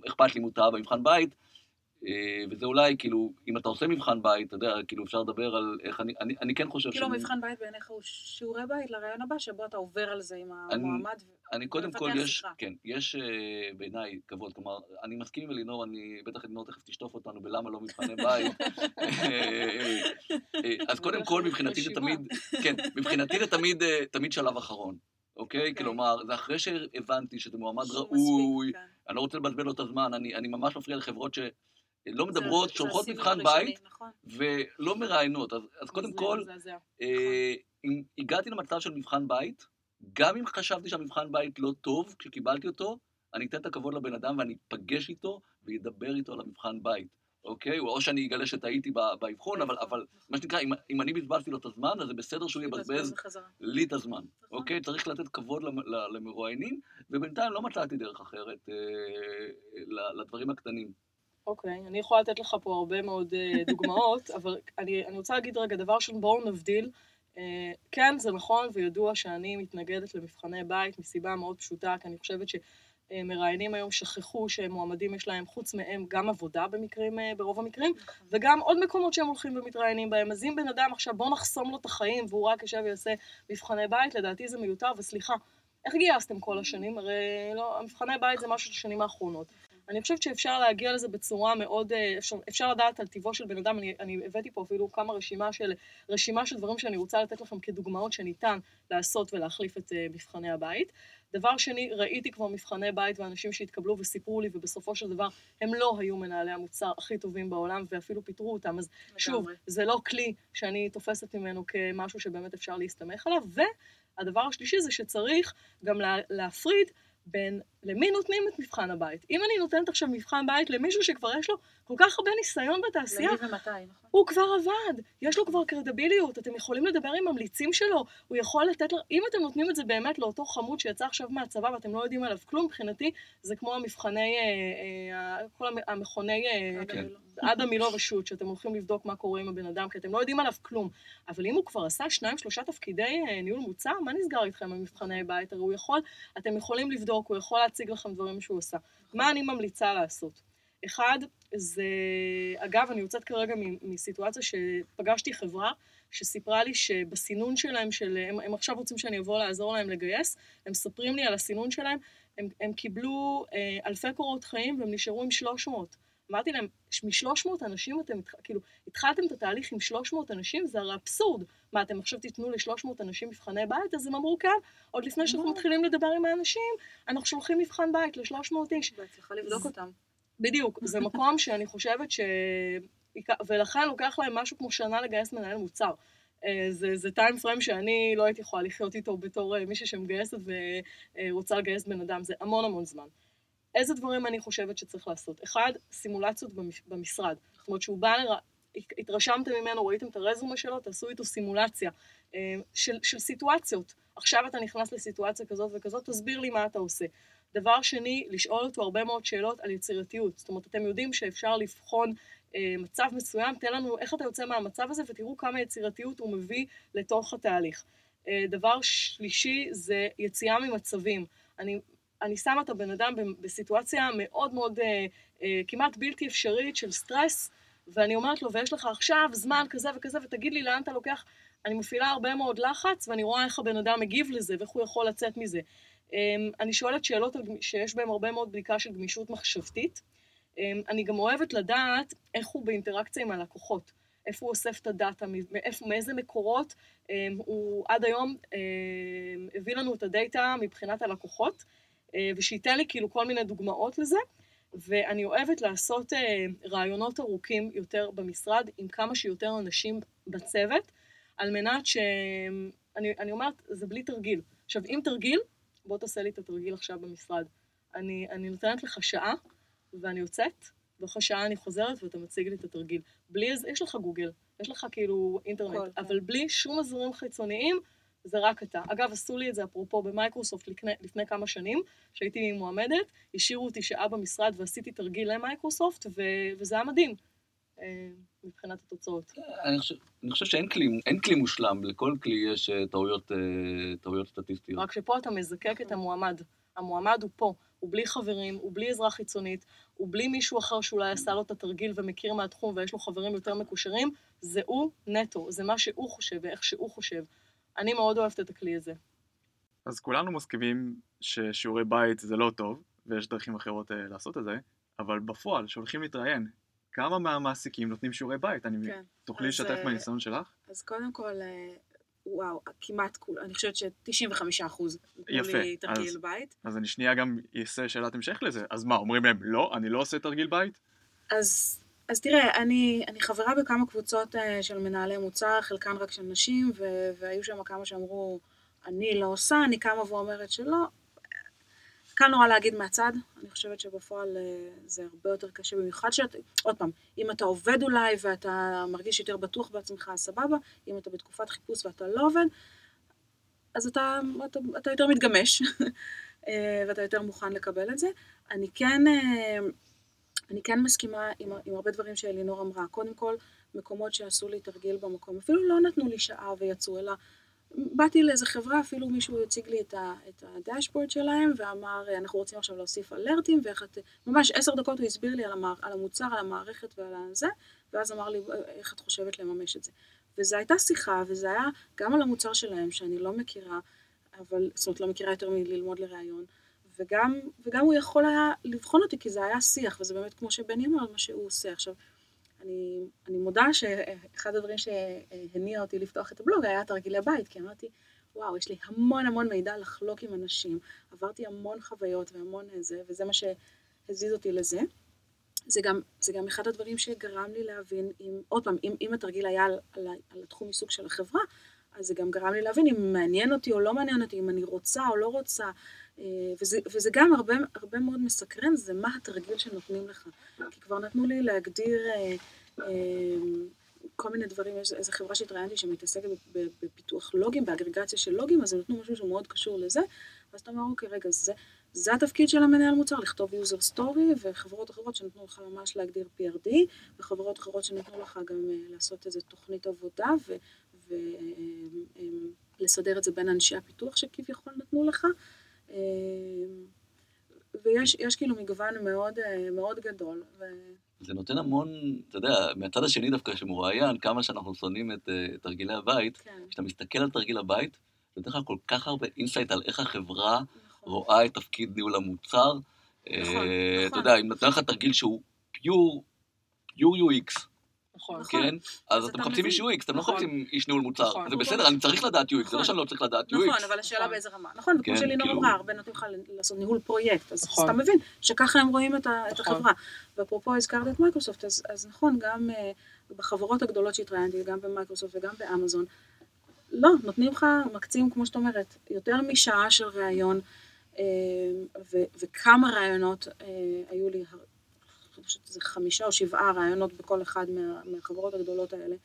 אכפת לי טעה במבחן בית, אה, וזה אולי, כאילו, אם אתה עושה מבחן בית, אתה יודע, כאילו, אפשר לדבר על איך אני, אני, אני כן חושב כאילו, מבחן בית בעיניך הוא שיעורי בית לרעיון הבא, שבו אתה עובר על זה עם המועמד. אני קודם כל, יש, כן, יש אה, בעיניי כבוד, כלומר, אני מסכים עם אלינור, אני, בטח אלינור תכף תשטוף אותנו בלמה לא מבחני בית. [laughs] אה, אז קודם כל, מבחינתי זה תמיד, כן, מבחינתי זה תמיד, תמיד שלב אחרון. אוקיי? כן. כלומר, זה אחרי שהבנתי שזה מועמד ראוי, כן. אני לא רוצה לבזבז לו את הזמן, אני ממש מפריע לחברות ש... לא מדברות, שולחות מבחן בית, נכון. ולא מראיינות. אז, אז קודם כל, אה, אם הגעתי למצב של מבחן בית, גם אם חשבתי שהמבחן בית לא טוב, כשקיבלתי אותו, אני אתן את הכבוד לבן אדם ואני אפגש איתו וידבר איתו על המבחן בית, אוקיי? או שאני אגלה שטעיתי באבחון, אבל, אבל מה שנקרא, אם, אם אני בזבזתי לו את הזמן, אז זה בסדר שהוא יבזבז לי את הזמן, נכון. אוקיי? צריך לתת כבוד למרואיינים, ובינתיים לא מצאתי דרך אחרת אה, לדברים הקטנים. אוקיי, אני יכולה לתת לך פה הרבה מאוד uh, [laughs] דוגמאות, אבל אני, אני רוצה להגיד רגע, דבר ראשון, בואו נבדיל. Uh, כן, זה נכון וידוע שאני מתנגדת למבחני בית מסיבה מאוד פשוטה, כי אני חושבת שמראיינים היום שכחו שמועמדים יש להם, חוץ מהם, גם עבודה במקרים, uh, ברוב המקרים, נכון. וגם עוד מקומות שהם הולכים ומתראיינים בהם. אז אם בן אדם עכשיו, בואו נחסום לו את החיים והוא רק יושב ויעשה מבחני בית, לדעתי זה מיותר, וסליחה, איך גייסתם כל השנים? הרי לא, מבחני בית זה משהו של השנים האחרונות. אני חושבת שאפשר להגיע לזה בצורה מאוד, אה, אפשר, אפשר לדעת על טיבו של בן אדם, אני, אני הבאתי פה אפילו כמה רשימה של, רשימה של דברים שאני רוצה לתת לכם כדוגמאות שניתן לעשות ולהחליף את uh, מבחני הבית. דבר שני, ראיתי כבר מבחני בית ואנשים שהתקבלו וסיפרו לי, ובסופו של דבר הם לא היו מנהלי המוצר הכי טובים בעולם, ואפילו פיטרו אותם. אז שוב, זה לא כלי שאני תופסת ממנו כמשהו שבאמת אפשר להסתמך עליו. והדבר השלישי זה שצריך גם לה, להפריד בין למי נותנים את מבחן הבית. אם אני נותנת עכשיו מבחן בית למישהו שכבר יש לו כל כך הרבה ניסיון בתעשייה, למי ומתי, נכון? הוא כבר עבד, יש לו כבר קרדיביליות, אתם יכולים לדבר עם ממליצים שלו, הוא יכול לתת, אם אתם נותנים את זה באמת לאותו חמוד שיצא עכשיו מהצבא ואתם לא יודעים עליו כלום, מבחינתי זה כמו המבחני, אה, אה, כל המכוני, אה, כן. עד המילו ושות', שאתם הולכים לבדוק מה קורה עם הבן אדם, כי אתם לא יודעים עליו כלום. אבל אם הוא כבר עשה שניים, שלושה תפקידי ניהול מוצר, מה נסגר איתכם במבחני בית? הרי הוא יכול, אתם יכולים לבדוק, הוא יכול להציג לכם דברים שהוא עשה. מה אני ממליצה לעשות? אחד, זה, אגב, אני יוצאת כרגע מסיטואציה שפגשתי חברה שסיפרה לי שבסינון שלהם, של, הם, הם עכשיו רוצים שאני אבוא לעזור להם לגייס, הם מספרים לי על הסינון שלהם, הם, הם קיבלו אה, אלפי קורות חיים והם נשארו עם 300. אמרתי להם, מ-300 אנשים אתם, כאילו, התחלתם את התהליך עם 300 אנשים, זה הרי אבסורד. מה, אתם עכשיו תיתנו ל-300 אנשים מבחני בית? אז הם אמרו, כן, עוד לפני שאנחנו מתחילים לדבר עם האנשים, אנחנו שולחים מבחן בית ל-300 איש. בהצלחה לבדוק אותם. בדיוק, זה [laughs] מקום שאני חושבת ש... ולכן לוקח להם משהו כמו שנה לגייס מנהל מוצר. אה, זה, זה טיים פריים שאני לא הייתי יכולה לחיות איתו בתור אה, מישהי שמגייסת ורוצה לגייס בן אדם, זה המון המון זמן. איזה דברים אני חושבת שצריך לעשות? אחד, סימולציות במשרד. זאת אומרת, שהוא בא, לר... התרשמתם ממנו, ראיתם את הרזומה שלו, תעשו איתו סימולציה אה, של, של סיטואציות. עכשיו אתה נכנס לסיטואציה כזאת וכזאת, תסביר לי מה אתה עושה. דבר שני, לשאול אותו הרבה מאוד שאלות על יצירתיות. זאת אומרת, אתם יודעים שאפשר לבחון אה, מצב מסוים, תן לנו איך אתה יוצא מהמצב הזה ותראו כמה יצירתיות הוא מביא לתוך התהליך. אה, דבר שלישי זה יציאה ממצבים. אני, אני שמה את הבן אדם בסיטואציה מאוד מאוד אה, אה, כמעט בלתי אפשרית של סטרס, ואני אומרת לו, ויש לך עכשיו זמן כזה וכזה, ותגיד לי לאן אתה לוקח. אני מפעילה הרבה מאוד לחץ, ואני רואה איך הבן אדם מגיב לזה ואיך הוא יכול לצאת מזה. אמ, אני שואלת שאלות שיש בהן הרבה מאוד בדיקה של גמישות מחשבתית. אמ, אני גם אוהבת לדעת איך הוא באינטראקציה עם הלקוחות, איפה הוא אוסף את הדאטה, מאיפה, מאיזה מקורות אמ, הוא עד היום הביא לנו את הדאטה מבחינת הלקוחות, ושייתן לי כאילו כל מיני דוגמאות לזה. ואני אוהבת לעשות אה, רעיונות ארוכים יותר במשרד עם כמה שיותר אנשים בצוות, על מנת ש... אני, אני אומרת, זה בלי תרגיל. עכשיו, עם תרגיל, בוא תעשה לי את התרגיל עכשיו במשרד. אני, אני נותנת לך שעה, ואני יוצאת, ואחרי שעה אני חוזרת ואתה מציג לי את התרגיל. בלי איזה, יש לך גוגל, יש לך כאילו אינטרנט, כל, אבל כן. בלי שום עזרים חיצוניים, זה רק אתה. אגב, עשו לי את זה אפרופו במייקרוסופט לפני, לפני כמה שנים, שהייתי מועמדת, השאירו אותי שעה במשרד ועשיתי תרגיל למייקרוסופט, ו, וזה היה מדהים. אה, מבחינת התוצאות. אני חושב, אני חושב שאין כלי, כלי מושלם, לכל כלי יש אה, טעויות, אה, טעויות סטטיסטיות. רק שפה אתה מזקק את המועמד. המועמד הוא פה, הוא בלי חברים, הוא בלי עזרה חיצונית, הוא בלי מישהו אחר שאולי עשה לו את התרגיל ומכיר מהתחום ויש לו חברים יותר מקושרים, זה הוא נטו, זה מה שהוא חושב ואיך שהוא חושב. אני מאוד אוהבת את הכלי הזה. אז כולנו מסכימים ששיעורי בית זה לא טוב, ויש דרכים אחרות לעשות את זה, אבל בפועל, כשהולכים להתראיין, כמה מהמעסיקים נותנים שיעורי בית? אני כן. תוכלי לשתף uh, מהניסיון שלך? אז קודם כל, uh, וואו, כמעט כול, אני חושבת ש-95 אחוז יפה, לי תרגיל אז, בית. אז אני שנייה גם אעשה שאלת המשך לזה. אז מה, אומרים להם, לא, אני לא עושה תרגיל בית? אז, אז תראה, אני, אני חברה בכמה קבוצות uh, של מנהלי מוצר, חלקן רק של נשים, והיו שם כמה שאמרו, אני לא עושה, אני קמה ואומרת שלא, קל נורא להגיד מהצד, אני חושבת שבפועל אה, זה הרבה יותר קשה, במיוחד שאת, עוד פעם, אם אתה עובד אולי ואתה מרגיש יותר בטוח בעצמך, סבבה, אם אתה בתקופת חיפוש ואתה לא עובד, אז אתה, אתה, אתה יותר מתגמש, [laughs] אה, ואתה יותר מוכן לקבל את זה. אני כן, אה, אני כן מסכימה עם, עם הרבה דברים שאלינור אמרה. קודם כל, מקומות שעשו לי תרגיל במקום, אפילו לא נתנו לי שעה ויצאו, אלא באתי לאיזה חברה, אפילו מישהו הציג לי את, ה, את הדשבורד שלהם, ואמר, אנחנו רוצים עכשיו להוסיף אלרטים, ואיך את, ממש עשר דקות הוא הסביר לי על, המע, על המוצר, על המערכת ועל זה, ואז אמר לי, איך את חושבת לממש את זה. וזו הייתה שיחה, וזה היה גם על המוצר שלהם, שאני לא מכירה, אבל, זאת אומרת, לא מכירה יותר מללמוד לראיון, וגם, וגם הוא יכול היה לבחון אותי, כי זה היה שיח, וזה באמת כמו שבני אמר, מה שהוא עושה. עכשיו, אני, אני מודה שאחד הדברים שהניע אותי לפתוח את הבלוג היה תרגילי בית, כי אמרתי, וואו, יש לי המון המון מידע לחלוק עם אנשים, עברתי המון חוויות והמון זה, וזה מה שהזיז אותי לזה. זה גם, זה גם אחד הדברים שגרם לי להבין, אם, עוד פעם, אם, אם התרגיל היה על, על, על התחום עיסוק של החברה, אז זה גם גרם לי להבין אם מעניין אותי או לא מעניין אותי, אם אני רוצה או לא רוצה, וזה, וזה גם הרבה, הרבה מאוד מסקרן, זה מה התרגיל שנותנים לך. כי כבר נתנו לי להגדיר אה, אה, כל מיני דברים, יש איזו חברה שהתראיינתי שמתעסקת בפיתוח לוגים, באגרגציה של לוגים, אז הם נתנו משהו שהוא מאוד קשור לזה, ואז אתה אומר, אוקיי, רגע, זה, זה התפקיד של המנהל מוצר, לכתוב user story, וחברות אחרות שנתנו לך ממש להגדיר PRD, וחברות אחרות שנתנו לך גם לעשות איזו תוכנית עבודה, ולסדר את זה בין אנשי הפיתוח שכביכול נתנו לך. ויש כאילו מגוון מאוד, מאוד גדול. ו... זה נותן המון, אתה יודע, מהצד השני דווקא, שמרואיין, כמה שאנחנו שונאים את uh, תרגילי הבית, כן. כשאתה מסתכל על תרגיל הבית, זה נותן לך כל כך הרבה insight על איך החברה נכון. רואה את תפקיד ניהול המוצר. נכון, uh, נכון. אתה יודע, אם נותן לך תרגיל שהוא pure, pure UX, נכון. כן? אז אתם מחפשים איש UX, אתם לא נכון. מחפשים איש ניהול מוצר. נכון. זה בסדר, אני צריך לדעת UX, זה לא שאני לא צריך לדעת UX. נכון, אבל השאלה באיזה רמה. נכון, וכמו כן, שאלינור כאילו- אמרה, הרבה נותנים לך לעשות ניהול פרויקט, אז אתה מבין שככה הם רואים את החברה. ואפרופו הזכרת את מייקרוסופט, אז נכון, גם אה, בחברות הגדולות שהתראיינתי, גם במייקרוסופט וגם באמזון, לא, נותנים לך, מקצים, כמו שאת אומרת, יותר משעה של ראיון, אה, וכמה ראיונות אה, היו לי אני חושבת שזה חמישה או שבעה רעיונות בכל אחד מה, מהחברות הגדולות האלה,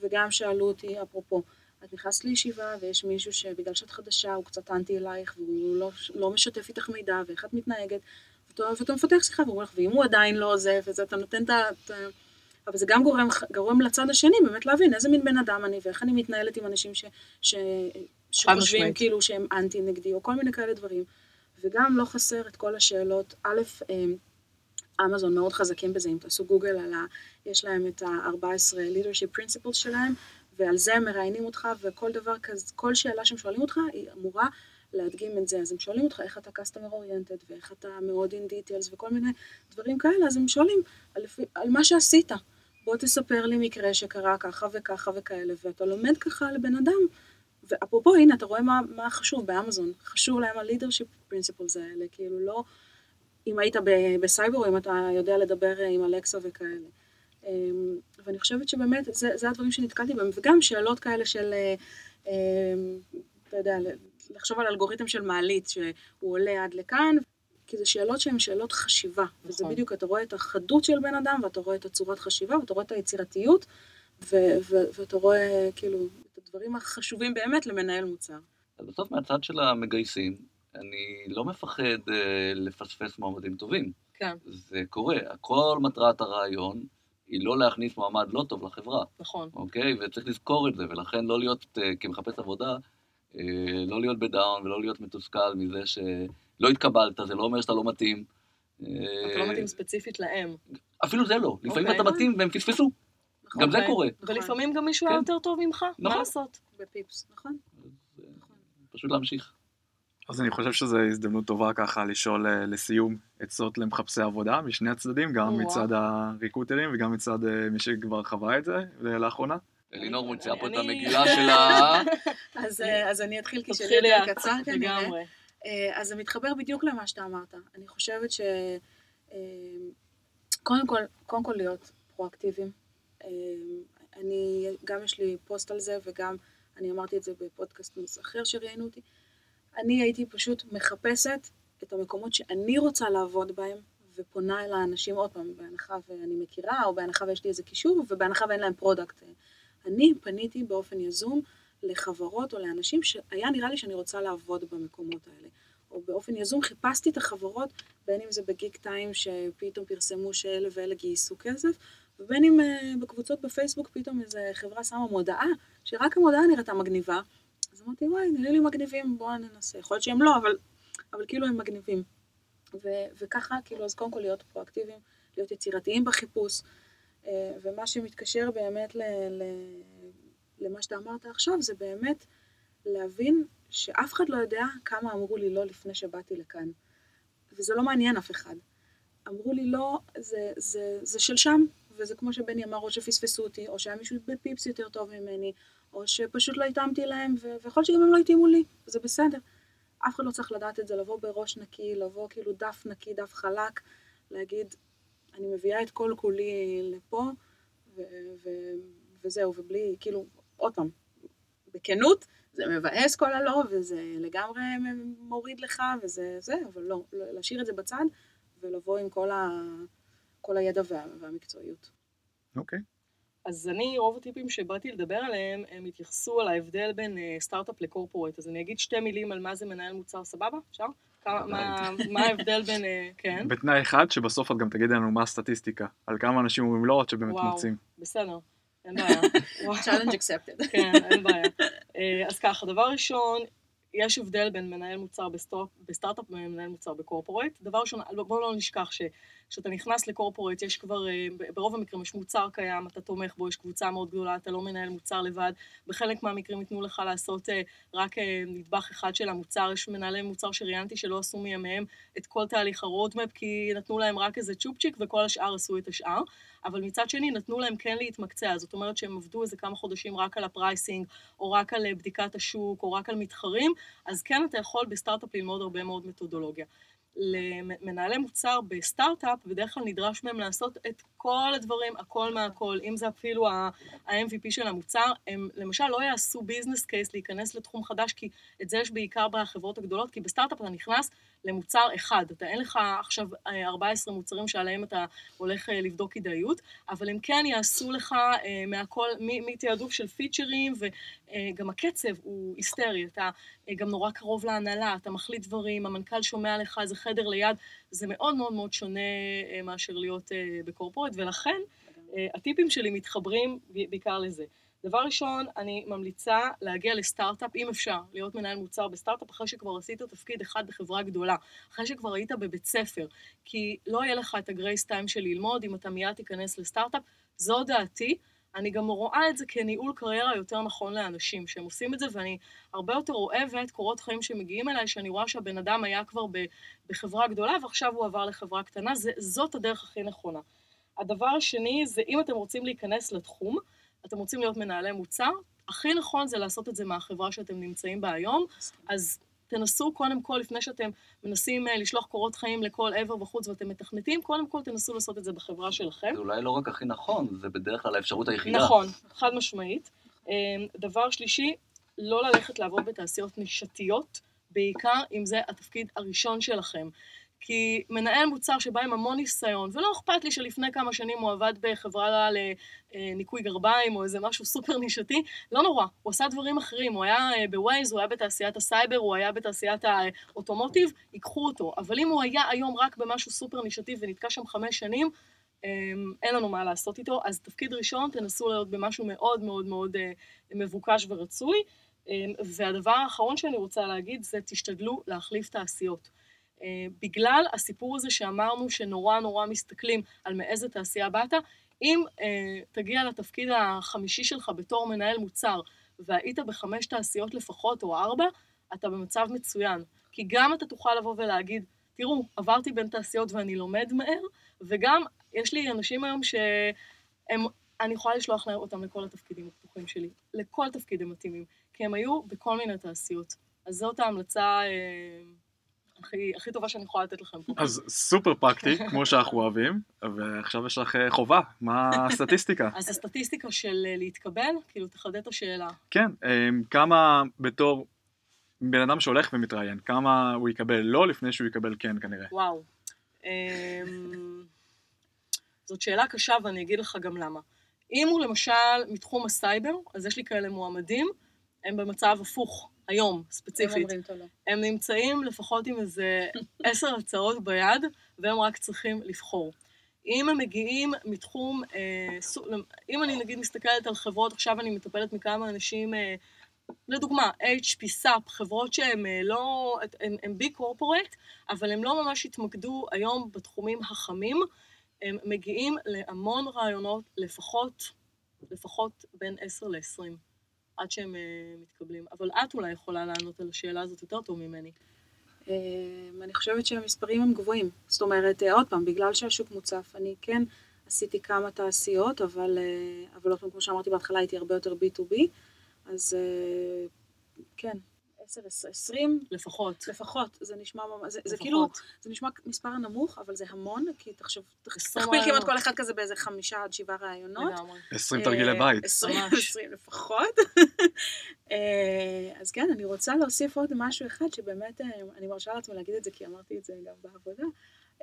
וגם שאלו אותי, אפרופו, את נכנסת לישיבה ויש מישהו שבגלל שאת חדשה הוא קצת אנטי אלייך והוא לא, לא משתף איתך מידע ואיך את מתנהגת, ואתה, ואתה מפתח שיחה והוא אומר לך, ואם הוא עדיין לא זה וזה, אתה נותן את ה... אבל זה גם גורם, גורם לצד השני באמת להבין איזה מין בן אדם אני ואיך אני מתנהלת עם אנשים ש, ש, שחושבים כאילו שהם אנטי נגדי או כל מיני כאלה דברים. וגם לא חסר את כל השאלות, א', אמזון מאוד חזקים בזה, אם תעשו גוגל על ה... יש להם את ה-14 leadership principles שלהם, ועל זה הם מראיינים אותך, וכל דבר כזה, כל שאלה שהם שואלים אותך, היא אמורה להדגים את זה. אז הם שואלים אותך איך אתה customer oriented, ואיך אתה מאוד in details, וכל מיני דברים כאלה, אז הם שואלים על, על מה שעשית. בוא תספר לי מקרה שקרה ככה וככה וכאלה, ואתה לומד ככה על אדם. ואפרופו, הנה, אתה רואה מה, מה חשוב באמזון. חשוב להם ה-leadership principles האלה, כאילו לא... אם היית בסייבר, או אם אתה יודע לדבר עם אלקסה וכאלה. אמ, ואני חושבת שבאמת, זה, זה הדברים שנתקלתי בהם, וגם שאלות כאלה של, אה, אמ, אתה יודע, לחשוב על אלגוריתם של מעלית, שהוא עולה עד לכאן, כי זה שאלות שהן שאלות חשיבה, נכון. וזה בדיוק, אתה רואה את החדות של בן אדם, ואתה רואה את הצורת חשיבה, ואתה רואה את היצירתיות, ו- ו- ואתה רואה כאילו את הדברים החשובים באמת למנהל מוצר. אז בסוף מהצד של המגייסים, אני לא מפחד אה, לפספס מועמדים טובים. כן. זה קורה. כל מטרת הרעיון היא לא להכניס מועמד לא טוב לחברה. נכון. אוקיי? וצריך לזכור את זה, ולכן לא להיות, אה, כמחפש עבודה, אה, לא להיות בדאון ולא להיות מתוסכל מזה שלא התקבלת, זה לא אומר שאתה לא מתאים. אתה לא מתאים ספציפית להם. אפילו זה לא. לפעמים אוקיי. אתה מתאים והם פספסו. נכון, גם זה קורה. ולפעמים גם מישהו היה כן. יותר טוב ממך, מה נכון. לעשות? בפיפס, נכון. פשוט להמשיך. אז אני חושב שזו הזדמנות טובה ככה לשאול אה, לסיום עצות למחפשי עבודה משני הצדדים, גם מצד הריקוטרים וגם מצד אה, מי שכבר חווה את זה לאחרונה. אלינור מוציאה פה את המגילה [laughs] שלה. אז אני אתחיל כי שלי יותר קצר כנראה. אז זה מתחבר בדיוק למה שאתה אמרת. אני חושבת ש... קודם כל, קודם כל להיות פרואקטיביים. אני, גם יש לי פוסט על זה וגם אני אמרתי את זה בפודקאסט אחר שראיינו אותי. אני הייתי פשוט מחפשת את המקומות שאני רוצה לעבוד בהם, ופונה אל האנשים עוד פעם, בהנחה ואני מכירה, או בהנחה ויש לי איזה קישור, ובהנחה ואין להם product. אני פניתי באופן יזום לחברות או לאנשים שהיה נראה לי שאני רוצה לעבוד במקומות האלה. או באופן יזום חיפשתי את החברות, בין אם זה בגיק טיים שפתאום פרסמו שאלה ואלה גייסו כסף, ובין אם uh, בקבוצות בפייסבוק פתאום איזה חברה שמה מודעה, שרק המודעה נראתה מגניבה, אז אמרתי, וואי, נראה לי מגניבים, בואו ננסה. יכול להיות שהם לא, אבל, אבל כאילו הם מגניבים. ו, וככה, כאילו, אז קודם כל להיות פרואקטיביים, להיות יצירתיים בחיפוש, אה, ומה שמתקשר באמת ל, ל, למה שאתה אמרת עכשיו, זה באמת להבין שאף אחד לא יודע כמה אמרו לי לא לפני שבאתי לכאן. וזה לא מעניין אף אחד. אמרו לי, לא, זה, זה, זה של שם, וזה כמו שבני אמר, או שפספסו אותי, או שהיה מישהו בפיפס יותר טוב ממני, או שפשוט לא התאמתי להם, ויכול להיות שגם הם לא התאימו לי, וזה בסדר. אף אחד לא צריך לדעת את זה, לבוא בראש נקי, לבוא כאילו דף נקי, דף חלק, להגיד, אני מביאה את כל כולי לפה, ו- ו- וזהו, ובלי, כאילו, עוד פעם, בכנות, זה מבאס כל הלא, וזה לגמרי מוריד לך, וזה זה, אבל לא, להשאיר את זה בצד, ולבוא עם כל, ה, כל הידע וה, והמקצועיות. אוקיי. Okay. אז אני, רוב הטיפים שבאתי לדבר עליהם, הם התייחסו על ההבדל בין uh, סטארט-אפ לקורפורט. אז אני אגיד שתי מילים על מה זה מנהל מוצר, סבבה? אפשר? מה, מה ההבדל בין, uh, כן? בתנאי אחד, שבסוף את גם תגידי לנו מה הסטטיסטיקה. על כמה אנשים אומרים לא, עד שבאמת וואו, מוצאים. בסדר, אין בעיה. challenge accepted. [laughs] כן, אין בעיה. Uh, אז ככה, דבר ראשון, יש הבדל בין מנהל מוצר בסטארט-אפ ומנהל מוצר בקורפורט. דבר ראשון, בואו לא נשכח שכשאתה נכנס לקורפורט, יש כבר, אה, ברוב המקרים יש מוצר קיים, אתה תומך בו, יש קבוצה מאוד גדולה, אתה לא מנהל מוצר לבד. בחלק מהמקרים ייתנו לך לעשות אה, רק אה, נדבך אחד של המוצר. יש מנהלי מוצר שראיינתי שלא עשו מימיהם את כל תהליך ה roadmap, כי נתנו להם רק איזה צ'ופצ'יק וכל השאר עשו את השאר. אבל מצד שני נתנו להם כן להתמקצע, זאת אומרת שהם עבדו איזה כמה חודשים רק על ה pricing, או רק על בדיקת השוק, או רק על מתחרים, אז כן אתה יכול בסטארט-אפ ללמוד הרבה מאוד מתודולוגיה. למנהלי מוצר בסטארט-אפ, בדרך כלל נדרש מהם לעשות את כל הדברים, הכל מהכל, אם זה אפילו ה-MVP של המוצר, הם למשל לא יעשו business case להיכנס לתחום חדש, כי את זה יש בעיקר בחברות הגדולות, כי בסטארט-אפ אתה נכנס למוצר אחד, אתה אין לך עכשיו 14 אה, מוצרים שעליהם אתה הולך אה, לבדוק כדאיות, אבל הם כן יעשו לך אה, מהכל, מתעדוף של פיצ'רים, וגם הקצב הוא היסטרי, אתה גם נורא קרוב להנהלה, אתה מחליט דברים, המנכ"ל שומע לך איזה חדר ליד, זה מאוד מאוד מאוד שונה מאשר להיות בקורפורט, ולכן הטיפים שלי מתחברים בעיקר לזה. דבר ראשון, אני ממליצה להגיע לסטארט-אפ, אם אפשר, להיות מנהל מוצר בסטארט-אפ, אחרי שכבר עשית תפקיד אחד בחברה גדולה, אחרי שכבר היית בבית ספר, כי לא יהיה לך את הגרייס טיים של ללמוד אם אתה מיד תיכנס לסטארט-אפ, זו דעתי. אני גם רואה את זה כניהול קריירה יותר נכון לאנשים שהם עושים את זה, ואני הרבה יותר אוהבת קורות חיים שמגיעים אליי, שאני רואה שהבן אדם היה כבר בחברה גדולה ועכשיו הוא עבר לחברה קטנה, זה, זאת הדרך הכי נכונה. הדבר השני זה אם אתם רוצים להיכנס לתחום, אתם רוצים להיות מנהלי מוצר, הכי נכון זה לעשות את זה מהחברה שאתם נמצאים בה היום, אז תנסו קודם כל, לפני שאתם מנסים אה, לשלוח קורות חיים לכל עבר בחוץ ואתם מתכנתים, קודם כל תנסו לעשות את זה בחברה שלכם. זה אולי לא רק הכי נכון, זה בדרך כלל האפשרות היחידה. נכון, חד משמעית. אמ, דבר שלישי, לא ללכת לעבוד בתעשיות נישתיות, בעיקר אם זה התפקיד הראשון שלכם. כי מנהל מוצר שבא עם המון ניסיון, ולא אכפת לי שלפני כמה שנים הוא עבד בחברה לניקוי גרביים או איזה משהו סופר נישתי, לא נורא, הוא עשה דברים אחרים, הוא היה אה, בווייז, הוא היה בתעשיית הסייבר, הוא היה בתעשיית ה automotive, ייקחו אותו. אבל אם הוא היה היום רק במשהו סופר נישתי ונתקע שם חמש שנים, אמ, אין לנו מה לעשות איתו, אז תפקיד ראשון, תנסו להיות במשהו מאוד מאוד מאוד אה, מבוקש ורצוי. אמ, והדבר האחרון שאני רוצה להגיד זה תשתדלו להחליף תעשיות. אה, בגלל הסיפור הזה שאמרנו שנורא נורא מסתכלים על מאיזה תעשייה באת, אם אה, תגיע לתפקיד החמישי שלך בתור מנהל מוצר והיית בחמש תעשיות לפחות או ארבע, אתה במצב מצוין. כי גם אתה תוכל לבוא ולהגיד, תראו, עברתי בין תעשיות ואני לומד מהר, וגם יש לי אנשים היום שהם, אני יכולה לשלוח אותם לכל התפקידים הפתוחים שלי, לכל תפקיד הם מתאימים, כי הם היו בכל מיני תעשיות. אז זאת ההמלצה... הכי, הכי טובה שאני יכולה לתת לכם פה. אז סופר פרקטי, כמו שאנחנו אוהבים, ועכשיו יש לך אה, חובה, מה הסטטיסטיקה? אז הסטטיסטיקה של אה, להתקבל, כאילו תחדד את השאלה. כן, אה, כמה בתור בן אדם שהולך ומתראיין, כמה הוא יקבל לא לפני שהוא יקבל כן כנראה. וואו. זאת שאלה קשה ואני אגיד לך גם למה. אם הוא למשל מתחום הסייבר, אז יש לי כאלה מועמדים, הם במצב הפוך. היום, ספציפית. הם נמצאים לפחות עם איזה [laughs] עשר הצעות ביד, והם רק צריכים לבחור. אם הם מגיעים מתחום, אה, אם אני נגיד מסתכלת על חברות, עכשיו אני מטפלת מכמה אנשים, אה, לדוגמה, HP, SAP, חברות שהן אה, לא, הם big corporate, אבל הם לא ממש התמקדו היום בתחומים החמים, הם מגיעים להמון רעיונות, לפחות, לפחות בין 10 ל-20. עד שהם uh, מתקבלים. אבל את אולי יכולה לענות על השאלה הזאת יותר טוב ממני. אה, אני חושבת שהמספרים הם גבוהים. זאת אומרת, אה, עוד פעם, בגלל שהשוק מוצף, אני כן עשיתי כמה תעשיות, אבל, אה, אבל עוד פעם, כמו שאמרתי בהתחלה, הייתי הרבה יותר B2B, אז אה, כן, 10, 20 לפחות. לפחות, זה נשמע ממש, זה, זה. כאילו, זה נשמע מספר נמוך, אבל זה המון, כי תחשוב, עשרים תכפיל כמעט. כל אחד כזה באיזה חמישה עד שבעה רעיונות. לגמרי. 20 תרגילי בית. 20, ממש. 20 לפחות. [laughs] אה, אז כן, אני רוצה להוסיף עוד משהו אחד שבאמת, אה, אני מרשה לעצמי להגיד את זה כי אמרתי את זה גם בעבודה.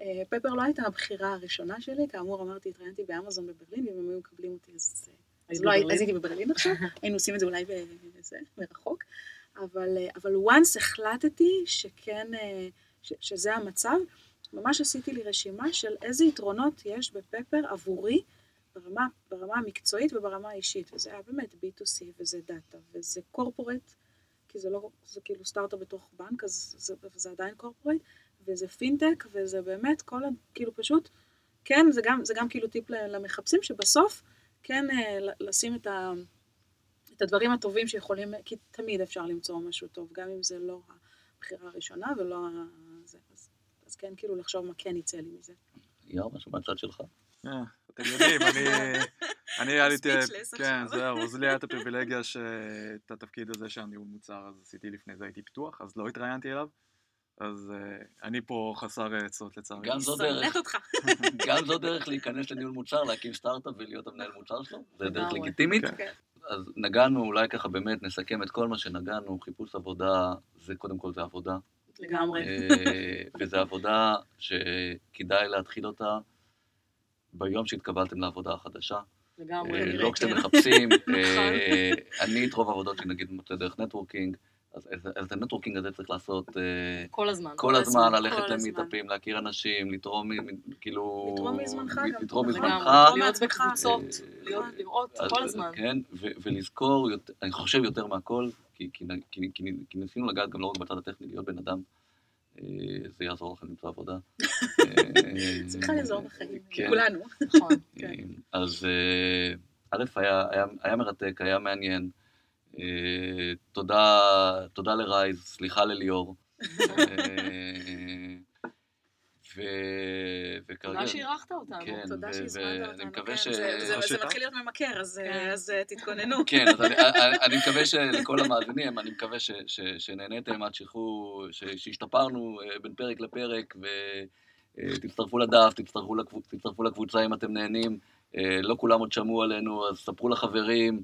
אה, פפר לא הייתה הבחירה הראשונה שלי, כאמור אמרתי, התראיינתי באמזון בברלין, ואם הם היו מקבלים אותי אז, אה, אז לא הייתי בברלין עכשיו, [laughs] היינו עושים את זה אולי בזה, מרחוק. אבל, אה, אבל once החלטתי שכן, אה, ש, שזה המצב, ממש עשיתי לי רשימה של איזה יתרונות יש בפפר עבורי ברמה, ברמה המקצועית וברמה האישית, וזה היה באמת B2C, וזה דאטה, וזה corporate, כי זה לא, זה כאילו סטארט-אפ בתוך בנק, אז זה, זה עדיין corporate, וזה פינטק, וזה באמת כל ה... כאילו פשוט, כן, זה גם, זה גם כאילו טיפ למחפשים, שבסוף, כן, אה, לשים את, ה, הדברים הטובים שיכולים, כי תמיד אפשר למצוא משהו טוב, גם אם זה לא הבחירה הראשונה ולא ה... זה, אז, אז כן, כאילו לחשוב מה כן יצא לי מזה. יאר, משהו מהצד שלך. אה, אתם יודעים, אני... אני [laughs] היה לי... כן. זהו, אז לי היה את הפריבילגיה שאת התפקיד הזה של ניהול מוצר, אז עשיתי לפני זה הייתי פיתוח, אז לא התראיינתי אליו. אז אה, אני פה חסר עצות לצערי. גם זו דרך. גם זו דרך להיכנס לניהול מוצר, להקים סטארט-אפ ולהיות המנהל מוצר שלו, זה דרך. לגיטימית. אז נגענו, אולי ככה באמת נסכם את כל מה שנגענו, חיפוש עבודה, זה קודם כל זה עבודה. לגמרי. אה, וזו עבודה שכדאי להתחיל אותה ביום שהתקבלתם לעבודה החדשה. לגמרי. אה, לא כשאתם. מחפשים. [laughs] אה, אני את רוב העבודות שלי נגיד מוצא דרך networking, אז אז- אז את ה networking הזה צריך לעשות אה, כל הזמן. כל הזמן, הזמן, ללכת. למיטאפים, להכיר אנשים, לתרום, כאילו... לתרום מזמנך גם. לתרום. מזמנך. להיות מעצמך. בקבוצות, אה, לראות כל הזמן. כן, ולזכור, אני חושב יותר מהכל, כי- ניסינו לגעת גם לא רק בצד הטכני, להיות בן אדם, אה, זה יעזור לכם למצוא עבודה. [laughs] צריכה לעזור בחיים, כן. כולנו. נכון. כן. אז א', היה מרתק, היה מעניין. אה, תודה, תודה לרייז, סליחה לליאור. אה, ו... וכרגע... תודה שאירחת אותנו. כן, תודה ו- שהזמנת אותנו. מקווה כן, ש- זה- זה- זה? מתחיל להיות ממכר, אז כן. אז אה, תתכוננו. כן, אז אני, [laughs] אני, אני מקווה שלכל המאזינים, אני מקווה ש, ש, שנהניתם עד שחרור, ש, שהשתפרנו בין פרק לפרק, ותצטרפו לדף, תצטרפו, לקבוצ, תצטרפו לקבוצה אם אתם נהנים. לא כולם עוד שמעו עלינו, אז ספרו לחברים,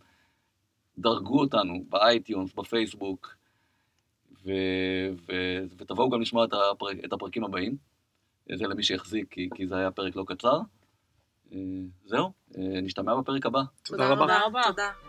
דרגו אותנו ב iTunes, בפייסבוק, ו, ו, ותבואו גם לשמוע את, הפרק, את הפרקים הבאים. זה למי שיחזיק, כי, כי זה היה פרק לא קצר. אה, זהו, אה, נשתמע בפרק הבא. תודה רבה. תודה רבה. תודה.